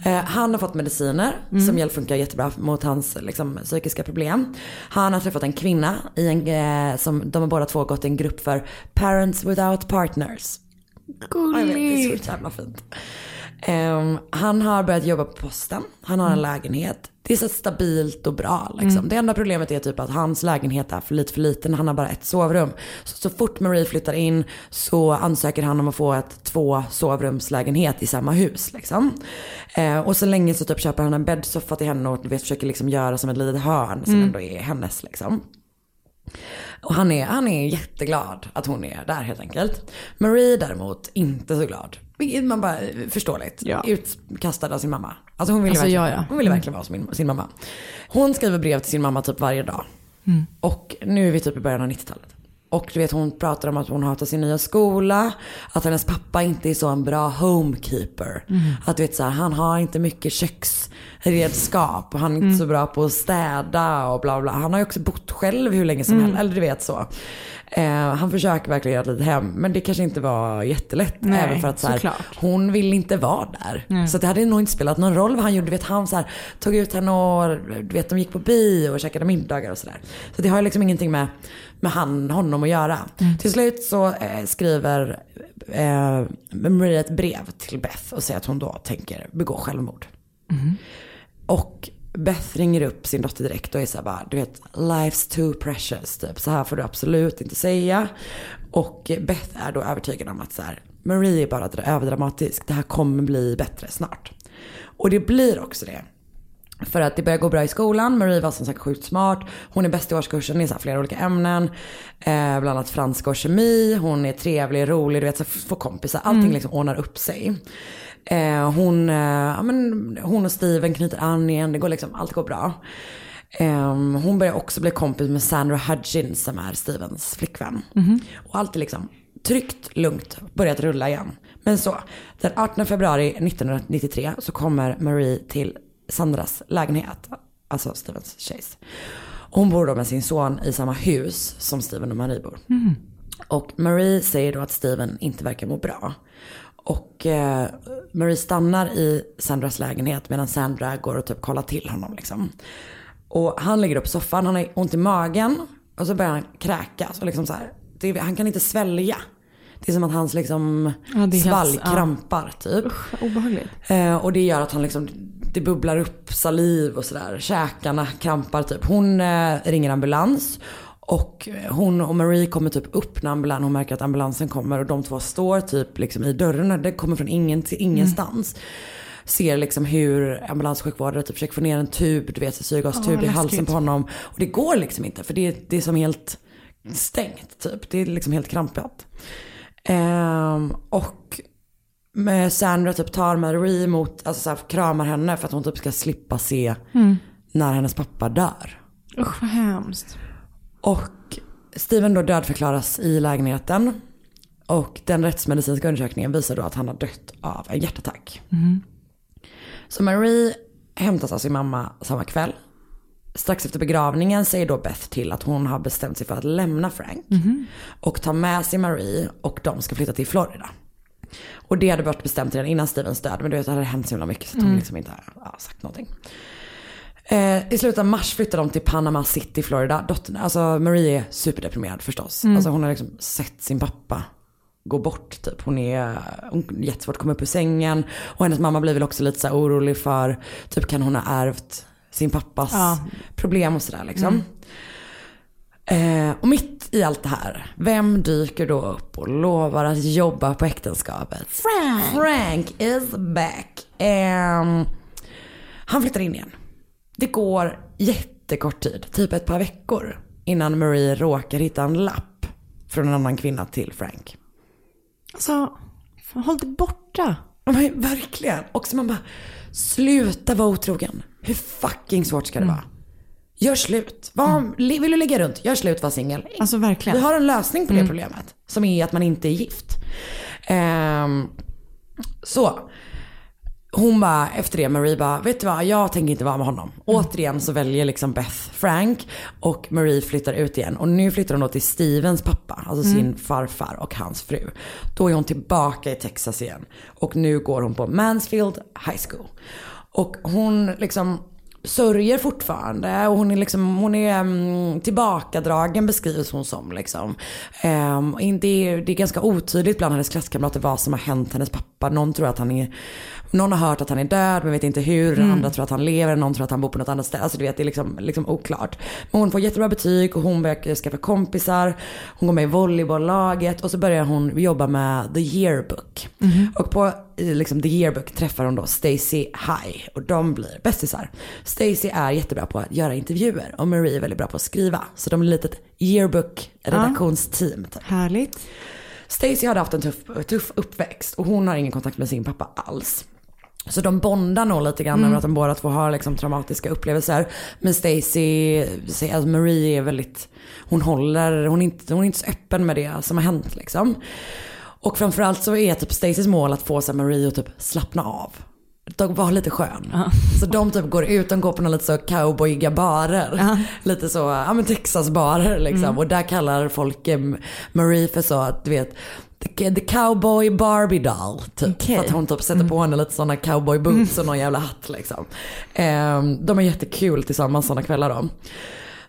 Eh, han har fått mediciner som hjälp funkar jättebra mot hans liksom, psykiska problem. Han har träffat en kvinna i en, eh, som de har båda två gått i en grupp för Parents Without Partners. Vet, det är så jävla fint. Ehm, han har börjat jobba på posten. Han har en lägenhet. Det är så stabilt och bra liksom. Mm. Det enda problemet är typ att hans lägenhet är för lite för liten. Han har bara ett sovrum. Så, så fort Marie flyttar in så ansöker han om att få ett två sovrumslägenhet i samma hus liksom. Eh, och så länge så typ köper han en bäddsoffa till henne och vet, försöker liksom göra som ett litet hörn som Mm. ändå är hennes liksom. Och han är, han är jätteglad att hon är där helt enkelt. Marie däremot inte så glad. Vilket man bara förståeligt. Utkastad av sin mamma. Alltså hon ville Alltså, verkligen, ja, ja. Hon ville Mm. verkligen vara som min, sin mamma. Hon skriver brev till sin mamma typ varje dag. Mm. Och nu är vi typ i början av 90-talet. Och du vet hon pratar om att hon hatar sin nya skola. Att hennes pappa inte är så en bra homekeeper. Mm. Att du vet så här, han har inte mycket köksredskap. Och han är inte Mm. så bra på att städa och bla bla. Han har ju också bott själv hur länge som Mm. helst. Eller du vet så. Eh, han försöker verkligen göra ett litet hem. Men det kanske inte var jättelätt. Nej, även för att så här, hon vill inte vara där. Nej. Så det hade nog inte spelat någon roll vad han gjorde. Du vet han så här, tog ut henne och du vet, de gick på bio och käkade middagar och sådär. Så det har ju liksom ingenting med, med han, honom att göra. Till slut så eh, skriver eh, Maria ett brev till Beth och säger att hon då tänker begå självmord. Och Beth ringer upp sin dotter direkt och är såhär bara, du vet, life's too precious. Typ. Så här får du absolut inte säga. Och Beth är då övertygad om att så här, Marie är bara dra- överdramatisk. Det här kommer bli bättre snart. Och det blir också det. För att det börjar gå bra i skolan. Marie var som sagt sjukt smart. Hon är bäst i årskursen i så flera olika ämnen. Eh, bland annat franska och kemi. Hon är trevlig, rolig, du vet, så får kompisar. Allting Mm. liksom ordnar upp sig. Eh, hon, eh, ja, men, hon och Steven knyter an igen. Det går liksom, allt går bra. Eh, hon börjar också bli kompis med Sandra Hudgens som är Stevens flickvän. Mhm. Och allt är liksom tryggt, lugnt, börjat rulla igen. Men så, den 18 februari 1993 så kommer Marie till Sandras lägenhet, alltså Stevens tjejs. Hon bor då med sin son i samma hus som Steven och Marie bor. Mm. Och Marie säger då att Steven inte verkar må bra. Och eh, Marie stannar i Sandras lägenhet medan Sandra går och typ kollar till honom liksom. Och han ligger upp på soffan, han har ont i magen och så börjar han kräkas. Och liksom så här, det, han kan inte svälja. Det är som att hans liksom Ja, svalg krampar typ. Obehagligt. Eh, och det gör att han liksom, det bubblar upp saliv och sådär. Käkarna krampar typ. Hon eh, ringer ambulans. Och hon och Marie kommer typ upp när ambulansen, hon märker att ambulansen kommer och de två står typ liksom i dörren. Det kommer från ingen till ingenstans. Ser liksom hur ambulanssjukvårdare typ försöker få ner en tub, du vet syrgastub Åh, i halsen på honom. Och det går liksom inte för det, det är som helt stängt typ. Det är liksom helt krampigt. Ehm, och med Sandra typ tar Marie emot, alltså så här, kramar henne för att hon typ ska slippa se Mm. när hennes pappa dör. Usch vad hemskt. Och Steven då dödförklaras i lägenheten. Och den rättsmedicinska undersökningen visar då att han har dött av en hjärtattack. Mm. Så Marie hämtas av sin mamma samma kväll. Strax efter begravningen säger då Beth till att hon har bestämt sig för att lämna Frank. Mhm. Och ta med sig Marie och de ska flytta till Florida. Och det hade varit bestämt redan innan Stevens död. Men du vet det hade hänt så himla mycket så att hon Mm. liksom inte har sagt någonting. Eh, I slutet av mars flyttar de till Panama City, Florida. Dottern, alltså Marie är superdeprimerad förstås. Mm. Alltså hon har liksom sett sin pappa gå bort typ. Hon är hon är jättesvårt att komma upp ur sängen. Och hennes mamma blir väl också lite så orolig för, typ kan hon ha ärvt sin pappas Ja. problem och sådär liksom. Eh, och mitt i allt det här, vem dyker då upp och lovar att jobba på äktenskapet? Frank! Frank is back. Ehm, han flyttar in igen. Det går jättekort tid, typ ett par veckor, innan Marie råkar hitta en lapp från en annan kvinna till Frank. Alltså, håll dig borta. Men verkligen. Och så man bara, sluta vara otrogen. Hur fucking svårt ska det vara? Gör slut. Var, Vill du ligga runt? Gör slut, var singel. Alltså verkligen. Vi har en lösning på det Mm. problemet. Som är att man inte är gift. Ehm, så. Hon bara, efter det, Marie bara, vet du vad, jag tänker inte vara med honom. Återigen så väljer liksom Beth Frank och Marie flyttar ut igen. Och nu flyttar hon då till Stevens pappa, alltså Mm. sin farfar och hans fru. Då är hon tillbaka i Texas igen. Och nu går hon på Mansfield High School. Och hon liksom sörjer fortfarande och hon är liksom, hon är um, tillbakadragen beskrivs hon som liksom. Um, det, är, det är ganska otydligt bland hennes klasskamrater vad som har hänt hennes pappa. Någon tror att han är någon har hört att han är död men vet inte hur. Mm. Andra tror att han lever. Någon tror att han bor på något annat ställe. Alltså du vet det är liksom, liksom oklart. Men hon får jättebra betyg och hon börjar skaffa kompisar. Hon går med i volleybolllaget och så börjar hon jobba med The Yearbook. Och på i liksom The Yearbook träffar hon då Stacy High och de blir bästisar. Stacy är jättebra på att göra intervjuer och Marie är väldigt bra på att skriva. Så de är ett litet Yearbook redaktionsteam. Typ. Härligt. Stacy hade haft en tuff, tuff uppväxt och hon har ingen kontakt med sin pappa alls. Så de bondar nog lite grann Mm. över att de båda två har liksom traumatiska upplevelser. Men Stacy, att Marie är väldigt, hon håller, hon är, inte, hon är inte så öppen med det som har hänt liksom. Och framförallt så är typ Stacys mål att få så Marie att typ slappna av. De var lite skön. Så de typ går ut, de går på några lite så cowboyiga barer. Lite så, ja men Texas-barer liksom. Mm. Och där kallar folk eh, Marie för så att du vet The, the cowboy Barbie doll. Typ. För att hon typ sätter på henne lite sådana cowboy boots och någon jävla hatt liksom. Ehm, de är jättekul tillsammans sådana kvällar då.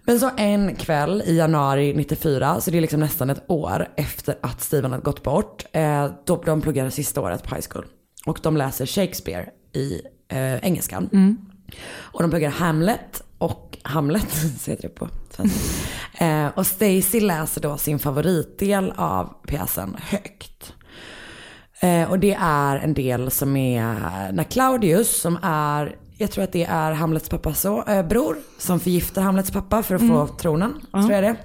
Men så en kväll i januari 94, så det är liksom nästan ett år efter att Steven hade gått bort. Eh, då de pluggar sista året på high school. Och de läser Shakespeare i eh, engelskan. Och de pluggar Hamlet och Hamlet, så heter det på. Eh, och Stacy läser då sin favoritdel av pjäsen högt. Eh, och det är en del som är när Claudius som är, jag tror att det är Hamlets pappas så, eh, bror som förgiftar Hamlets pappa för att få Mm. tronen. Ja. Tror jag det.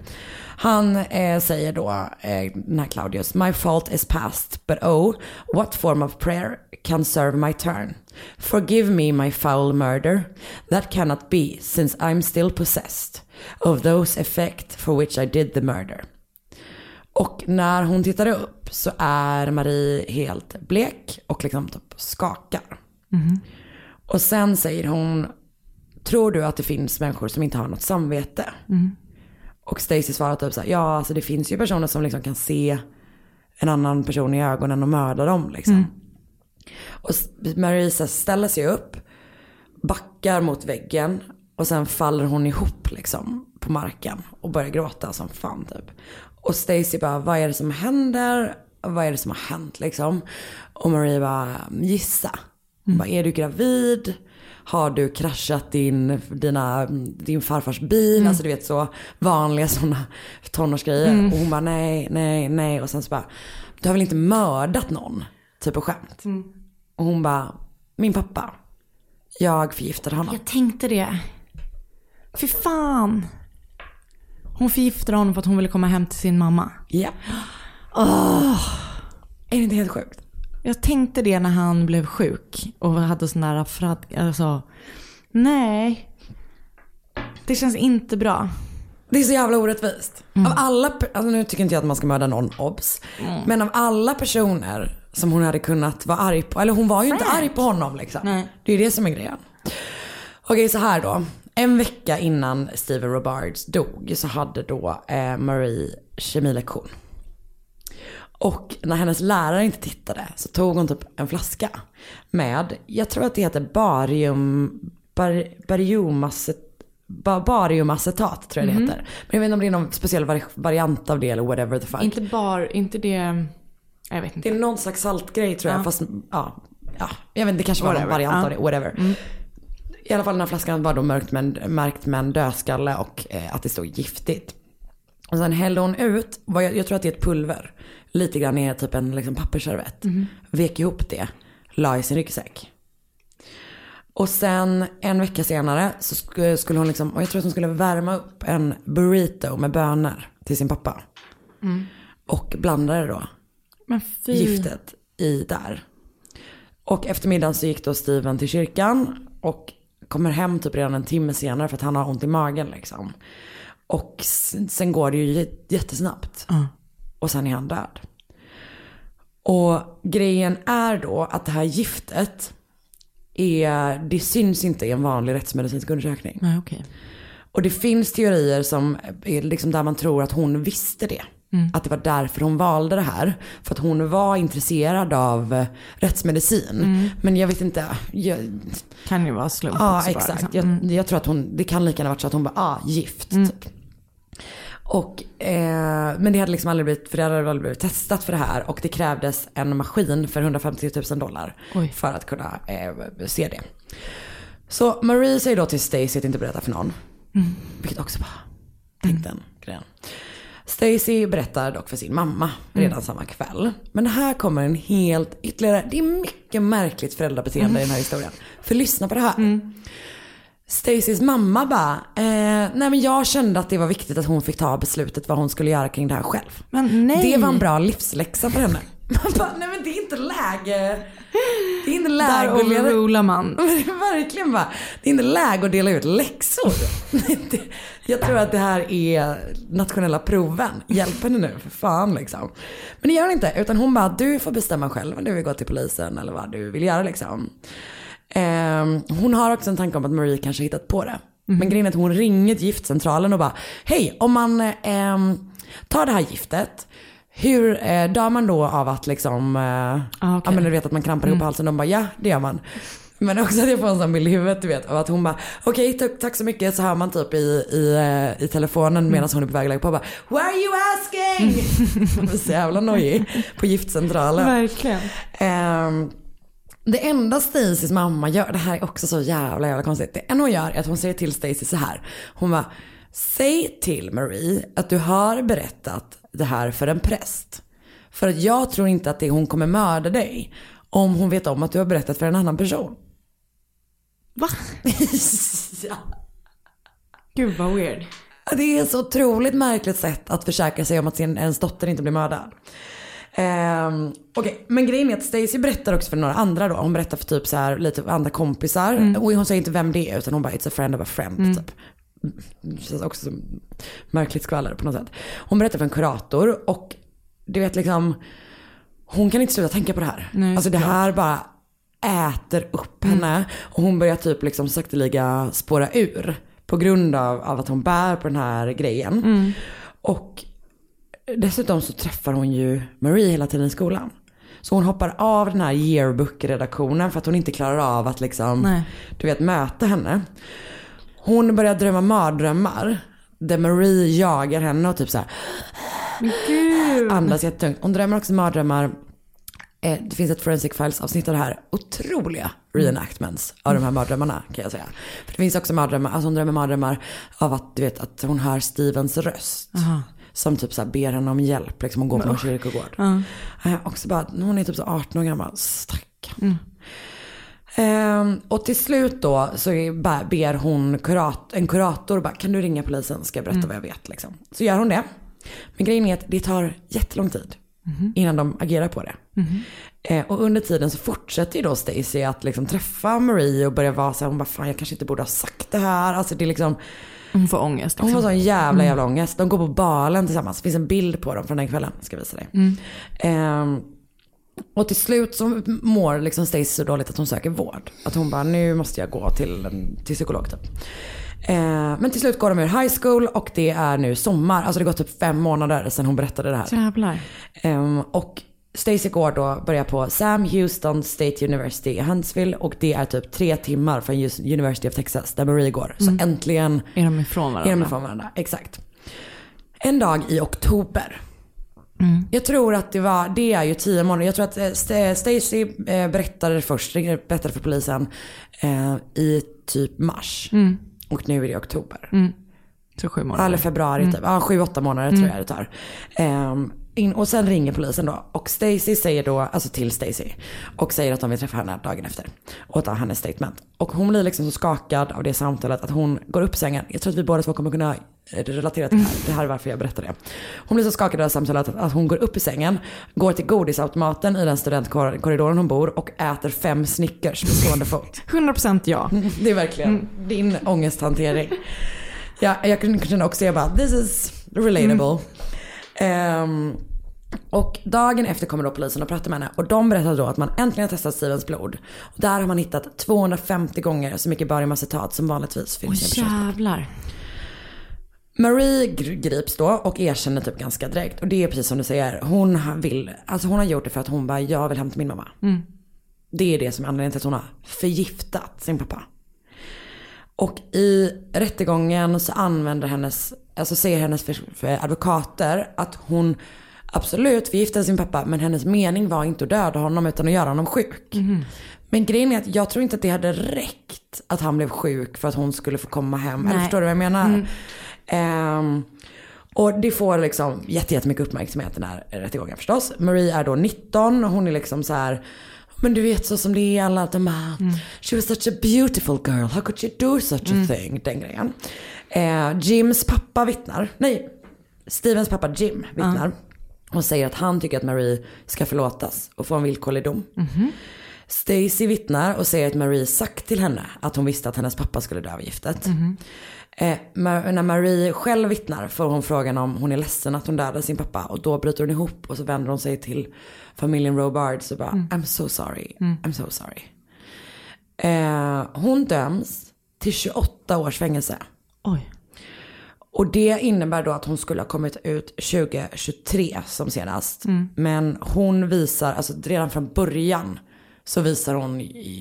Han eh, säger då, eh, den här Claudius, My fault is past, but oh, what form of prayer can serve my turn? Forgive me my foul murder. That cannot be, since I'm still possessed of those effect for which I did the murder. Och när hon tittar upp så är Marie helt blek och liksom typ skakar. Och sen säger hon, tror du att det finns människor som inte har något samvete? Och Stacy svarar typ så här, ja alltså det finns ju personer som liksom kan se en annan person i ögonen och mörda dem liksom. Mm. Och här ställer sig upp, backar mot väggen och sen faller hon ihop liksom på marken och börjar gråta som fan typ. Och Stacy bara, vad är det som händer? Vad är det som har hänt liksom? Och Marie bara, gissa. Hon Bara, är du gravid? Har du kraschat din, dina, din farfars bil? Mm. Alltså du vet så vanliga sådana tonårsgrejer. Mm. Och hon bara nej, nej, nej. Och sen så bara, du har väl inte mördat någon? Typ på skämt. Och hon bara, min pappa. Jag förgiftade honom. Jag tänkte det. Fy fan. Hon förgiftade honom för att hon ville komma hem till sin mamma. Ja. Åh. Är det inte helt sjukt? Jag tänkte det när han blev sjuk och hade sån där frad... Alltså, nej. Det känns inte bra. Det är så jävla orättvist. Av alla, alltså nu tycker inte jag att man ska mörda någon, obs. Mm. Men av alla personer som hon hade kunnat vara arg på, eller hon var ju inte Frank. arg på honom liksom. Nej. Det är ju det som är grejen. Okej så här då. En vecka innan Steven Robards dog så hade då eh, Marie kemilektion. Och när hennes lärare inte tittade så tog hon typ en flaska med, jag tror att det heter barium, bar, bariumacetat, ba, bariumacetat tror jag det Mhm. heter. Men jag vet inte om det är någon speciell vari, variant av det eller whatever the fuck. Inte bar, inte det... Jag vet inte. Det är någon slags saltgrej tror jag. Ja. Fast ja, ja, jag vet inte, det kanske var någon Whatever. variant Ja. av det. Whatever. I alla fall den här flaskan var då mörkt med märkt med en dödskalle och eh, att det stod giftigt. Och sen hällde hon ut, jag, jag tror att det är ett pulver. Lite grann i typ en liksom, pappersservett. Mhm. Vek ihop det, la i sin ryggsäck. Och sen en vecka senare så sk- skulle hon liksom, och jag tror att hon skulle värma upp en burrito med bönor till sin pappa. Mm. Och blandade då Men fy. giftet i där. Och efter middagen så gick då Steven till kyrkan och kommer hem typ redan en timme senare för att han har ont i magen liksom. Och sen går det ju jättesnabbt. Och sen är han död. Och grejen är då att det här giftet är, det syns inte i en vanlig rättsmedicinsk undersökning. Nej, okej. Och det finns teorier som är liksom där man tror att hon visste det. Mm. Att det var därför hon valde det här. För att hon var intresserad av rättsmedicin. Mm. Men jag vet inte. Jag, Kan ju vara slump Ja, också bara, exakt. liksom. Jag, Mm. jag tror att hon, det kan lika gärna varit så att hon bara, ah, gift. Mm. Typ. Och, eh, men det hade liksom aldrig blivit, för det hade aldrig blivit testat för det här. Och det krävdes en maskin för 150 000 dollar. Oj. För att kunna eh, se det. Så Marie säger då till Stacy att inte berätta för någon. Mm. Vilket också bara, tänk den grejen. Stacy berättar dock för sin mamma redan Mm. samma kväll. Men här kommer en helt ytterligare, det är mycket märkligt föräldrabeteende i den här historien. För lyssna på det här. Stacys mamma bara, eh, nej men jag kände att det var viktigt att hon fick ta beslutet vad hon skulle göra kring det här själv. Men nej. Det var en bra livsläxa för henne. Man bara, nej men det är inte läge. Det är inte Där läge att dela overrular man. Verkligen bara, det är inte läge att dela ut läxor. Jag tror att det här är nationella proven. Hjälp henne nu för fan liksom. Men det gör hon inte. Utan hon bara, du får bestämma själv om du vill gå till polisen eller vad du vill göra liksom. Ehm, hon har också en tanke om att Marie kanske hittat på det. Men grejen är att hon ringer till giftcentralen och bara, hej om man ehm, tar det här giftet, hur eh, dör man då av att liksom, eh, Ah, okej. ja men du vet att man krampar ihop halsen. De bara, ja det gör man. Men också att jag får en sån bild i huvudet du vet. Av att hon bara, okej tack, tack så mycket. Så hör man typ i, i, eh, i telefonen medan hon är på väg att lägga på. Bara, Why are you asking? Hon är så jävla nojig på giftcentralen. Verkligen. Ehm, det enda Stacys mamma gör, det här är också så jävla jävla konstigt. Det enda hon gör är att hon säger till Stacy så här. Hon bara, säg till Marie att du har berättat det här för en präst. För att jag tror inte att det hon kommer mörda dig om hon vet om att du har berättat för en annan person. Va? ja. Gud vad weird. Det är ett så otroligt märkligt sätt att försäkra sig om att sin, ens dotter inte blir mördad. Um, Okej, men grejen är att Stacey berättar också för några andra då. Hon berättar för typ så här lite andra kompisar. Mm. Och hon säger inte vem det är utan hon bara it's a friend of a friend Mm. typ. Det känns också som märkligt skvaller på något sätt. Hon berättar för en kurator och du vet liksom hon kan inte sluta tänka på det här. Nej, alltså det såklart. här bara äter upp Mm. henne. Och hon börjar typ liksom sakteliga spåra ur. På grund av, av att hon bär på den här grejen. Mm. Och dessutom så träffar hon ju Marie hela tiden i skolan. Så hon hoppar av den här yearbook-redaktionen för att hon inte klarar av att liksom, Nej. du vet, möta henne. Hon börjar drömma mardrömmar. Där Marie jagar henne och typ så här Men gud. andas jättetungt. Hon drömmer också mardrömmar. Eh, det finns ett Forensic Files avsnitt av det här otroliga reenactments av de här mardrömmarna kan jag säga. För det finns också mardrömmar, alltså hon drömmer mardrömmar av att du vet att hon hör Stevens röst. Aha. Som typ så här ber henne om hjälp, liksom hon går på en kyrkogård. Ja. Eh, också bara, hon är typ så 18 år gammal, stackarn. Mm. Ehm, och till slut då så ber hon kurat, en kurator bara, kan du ringa polisen ska jag berätta Mm. vad jag vet liksom. Så gör hon det. Men grejen är att det tar jättelång tid innan de agerar på det. Mhm. Eh, och under tiden så fortsätter ju då Stacey att liksom träffa Marie och börja vara så här, hon bara fan jag kanske inte borde ha sagt det här. Alltså det är liksom, Hon får ångest. hon får Liksom. sån jävla Mm. jävla ångest. De går på balen tillsammans. Det finns en bild på dem från den kvällen. Ska jag visa dig. Mm. Ehm, och till slut så mår liksom Stacey så dåligt att hon söker vård. Att hon bara, nu måste jag gå till, till psykolog typ. Ehm, men till slut går de ur high school och det är nu sommar. Alltså det går typ fem månader sedan hon berättade det här. Jävlar. Ehm, och Stacey går då, börjar på Sam Houston State University i Huntsville och det är typ tre timmar från University of Texas där Marie går. Så Mm. äntligen Är de ifrån varandra? är de ifrån varandra. Exakt. En dag i oktober. Mm. Jag tror att det var, det är ju tio månader. Jag tror att eh, St- Stacey eh, berättade först, berättade för polisen eh, i typ mars. Mm. Och nu är det oktober. Mm. Så sju månader. Eller februari Mm. typ. Ja, sju, åtta månader Mm. tror jag det tar. Ehm, in, och sen ringer polisen då. Och Stacy säger då, alltså till Stacy. Och säger att de vill träffa henne dagen efter. Och ta hennes statement. Och hon blir liksom så skakad av det samtalet att hon går upp i sängen. Jag tror att vi båda två kommer kunna eh, relatera till det här. Det här är varför jag berättar det. Hon blir så skakad av samtalet att, hon går upp i sängen. Går till godisautomaten i den studentkorridoren hon bor. Och äter fem Snickers på stående fot. 100% ja. Det är verkligen din ångesthantering. Ja, jag kunde känna också, jag bara, this is relatable. Ehm, och dagen efter kommer då polisen och pratar med henne och de berättar då att man äntligen har testat Stevens blod. Och där har man hittat 250 gånger så mycket bariumacetat som vanligtvis finns i en jävlar. Marie gr- grips då och erkänner typ ganska direkt. Och det är precis som du säger, hon vill, alltså hon har gjort det för att hon bara, jag vill till min mamma. Mm. Det är det som är anledningen till att hon har förgiftat sin pappa. Och i rättegången så använder hennes, alltså säger hennes advokater att hon absolut förgiftade sin pappa men hennes mening var inte att döda honom utan att göra honom sjuk. Mhm. Men grejen är att jag tror inte att det hade räckt att han blev sjuk för att hon skulle få komma hem. Eller Nej. förstår du vad jag menar? Mm. Ehm, och det får liksom jätte- jättemycket uppmärksamhet den här rättegången förstås. Marie är då 19, hon är liksom så här. Men du vet så som det är alla de här, she was such a beautiful girl, how could she do such a Mm. thing? Den grejen. Eh, Jims pappa vittnar, nej, Stevens pappa Jim vittnar. Och säger att han tycker att Marie ska förlåtas och få en villkorlig dom. Stacy vittnar och säger att Marie sagt till henne att hon visste att hennes pappa skulle dö av giftet. Eh, Ma- när Marie själv vittnar får hon frågan om hon är ledsen att hon dödade sin pappa och då bryter hon ihop och så vänder hon sig till familjen Robards och bara I'm so sorry, I'm so sorry. Eh, hon döms till 28 års fängelse. Oj. Och det innebär då att hon skulle ha kommit ut 2023 som senast. Mm. Men hon visar, alltså redan från början så visar hon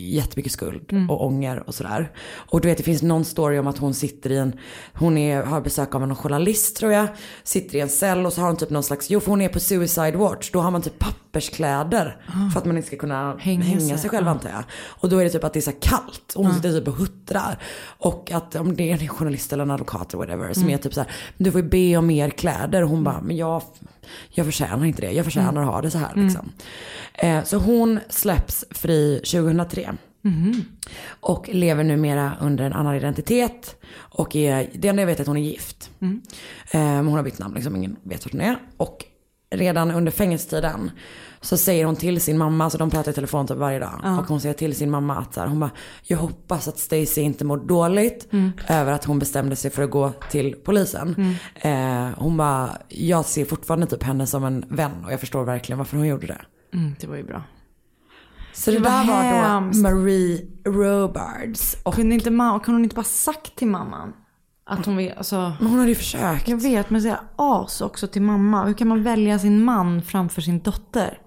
jättemycket skuld Mm. och ånger och sådär. Och du vet det finns någon story om att hon sitter i en, hon är, har besök av en journalist tror jag, sitter i en cell och så har hon typ någon slags, jo för hon är på suicide watch, då har man typ papperskläder för att man inte ska kunna hänga, Hänga sig, själv ja. antar jag. Och då är det typ att det är så kallt och hon Ja. sitter typ och huttrar. Och att om det är en journalist eller en advokat eller whatever som Mm. är typ så här, du får ju be om mer kläder. Och hon bara, men jag, jag förtjänar inte det. Jag förtjänar Mm. att ha det så här Mm. liksom. Eh, så hon släpps fri 2003. Mhm. Och lever numera under en annan identitet. Och är, det enda jag vet är att hon är gift. Mm. Eh, hon har bytt namn, liksom, ingen vet vart hon är. Och redan under fängelsetiden så säger hon till sin mamma, så de pratar i telefon typ varje dag. Ja. Och hon säger till sin mamma att så här, hon bara, jag hoppas att Stacy inte mår dåligt Mm. över att hon bestämde sig för att gå till polisen. Mm. Eh, hon bara, jag ser fortfarande typ henne som en vän och jag förstår verkligen varför hon gjorde det. Mm, det var ju bra. Så det, Det var där var då hemskt. Marie Robards. Och Kunde, inte ma- kunde hon inte bara sagt till mamman? Att hon vill, alltså. Men hon hade ju försökt. Jag vet, men säga as också till mamma. Hur kan man välja sin man framför sin dotter?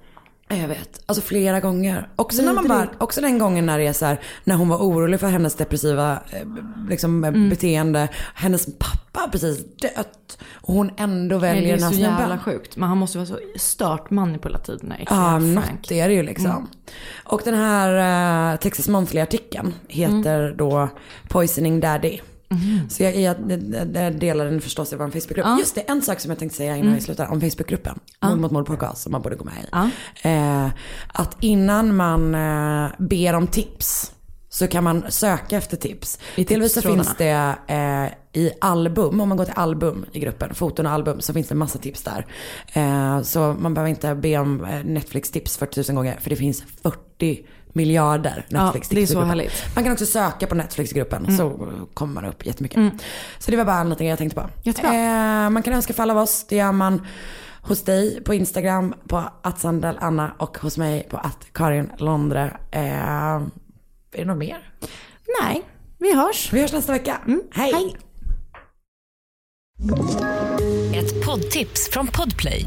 Jag vet. Alltså flera gånger. Också, när man Vidrigt. bara, också den gången när det är så här, när hon var orolig för hennes depressiva eh, liksom, eh, Mm. beteende. Hennes pappa har precis dött. Och hon ändå Nej, väljer det är den här så snubben. jävla sjukt. Men han måste vara så stört manipulativ den här Ja, något är det ju liksom. Mm. Och den här uh, Texas Monthly-artikeln heter Mm. då Poisoning Daddy. Så jag, jag, jag, delar den förstås i vår Facebookgrupp. Ja. Just det, en sak som jag tänkte säga innan Mm. vi slutar om Facebookgruppen. Ja. Mord mot mord podcast som man borde gå med i. Ja. Eh, att innan man eh, ber om tips så kan man söka efter tips. Delvis så finns det eh, i album, om man går till album i gruppen, foton och album, så finns det massa tips där. Eh, så man behöver inte be om eh, Netflix-tips 40 000 gånger, för det finns 40 miljarder Ja, Netflix-tips. det är så härligt. Man kan också söka på Netflix-gruppen Mm. så kommer man upp jättemycket. Mm. Så det var bara en liten grej jag tänkte på. Jättebra. Eh, man kan önska för alla av oss, det gör man hos dig på Instagram på att Anna och hos mig på att Karin Londre. Eh, är det något mer? Nej, vi hörs. Vi hörs nästa vecka. Hej. Hej. Ett poddtips från Podplay.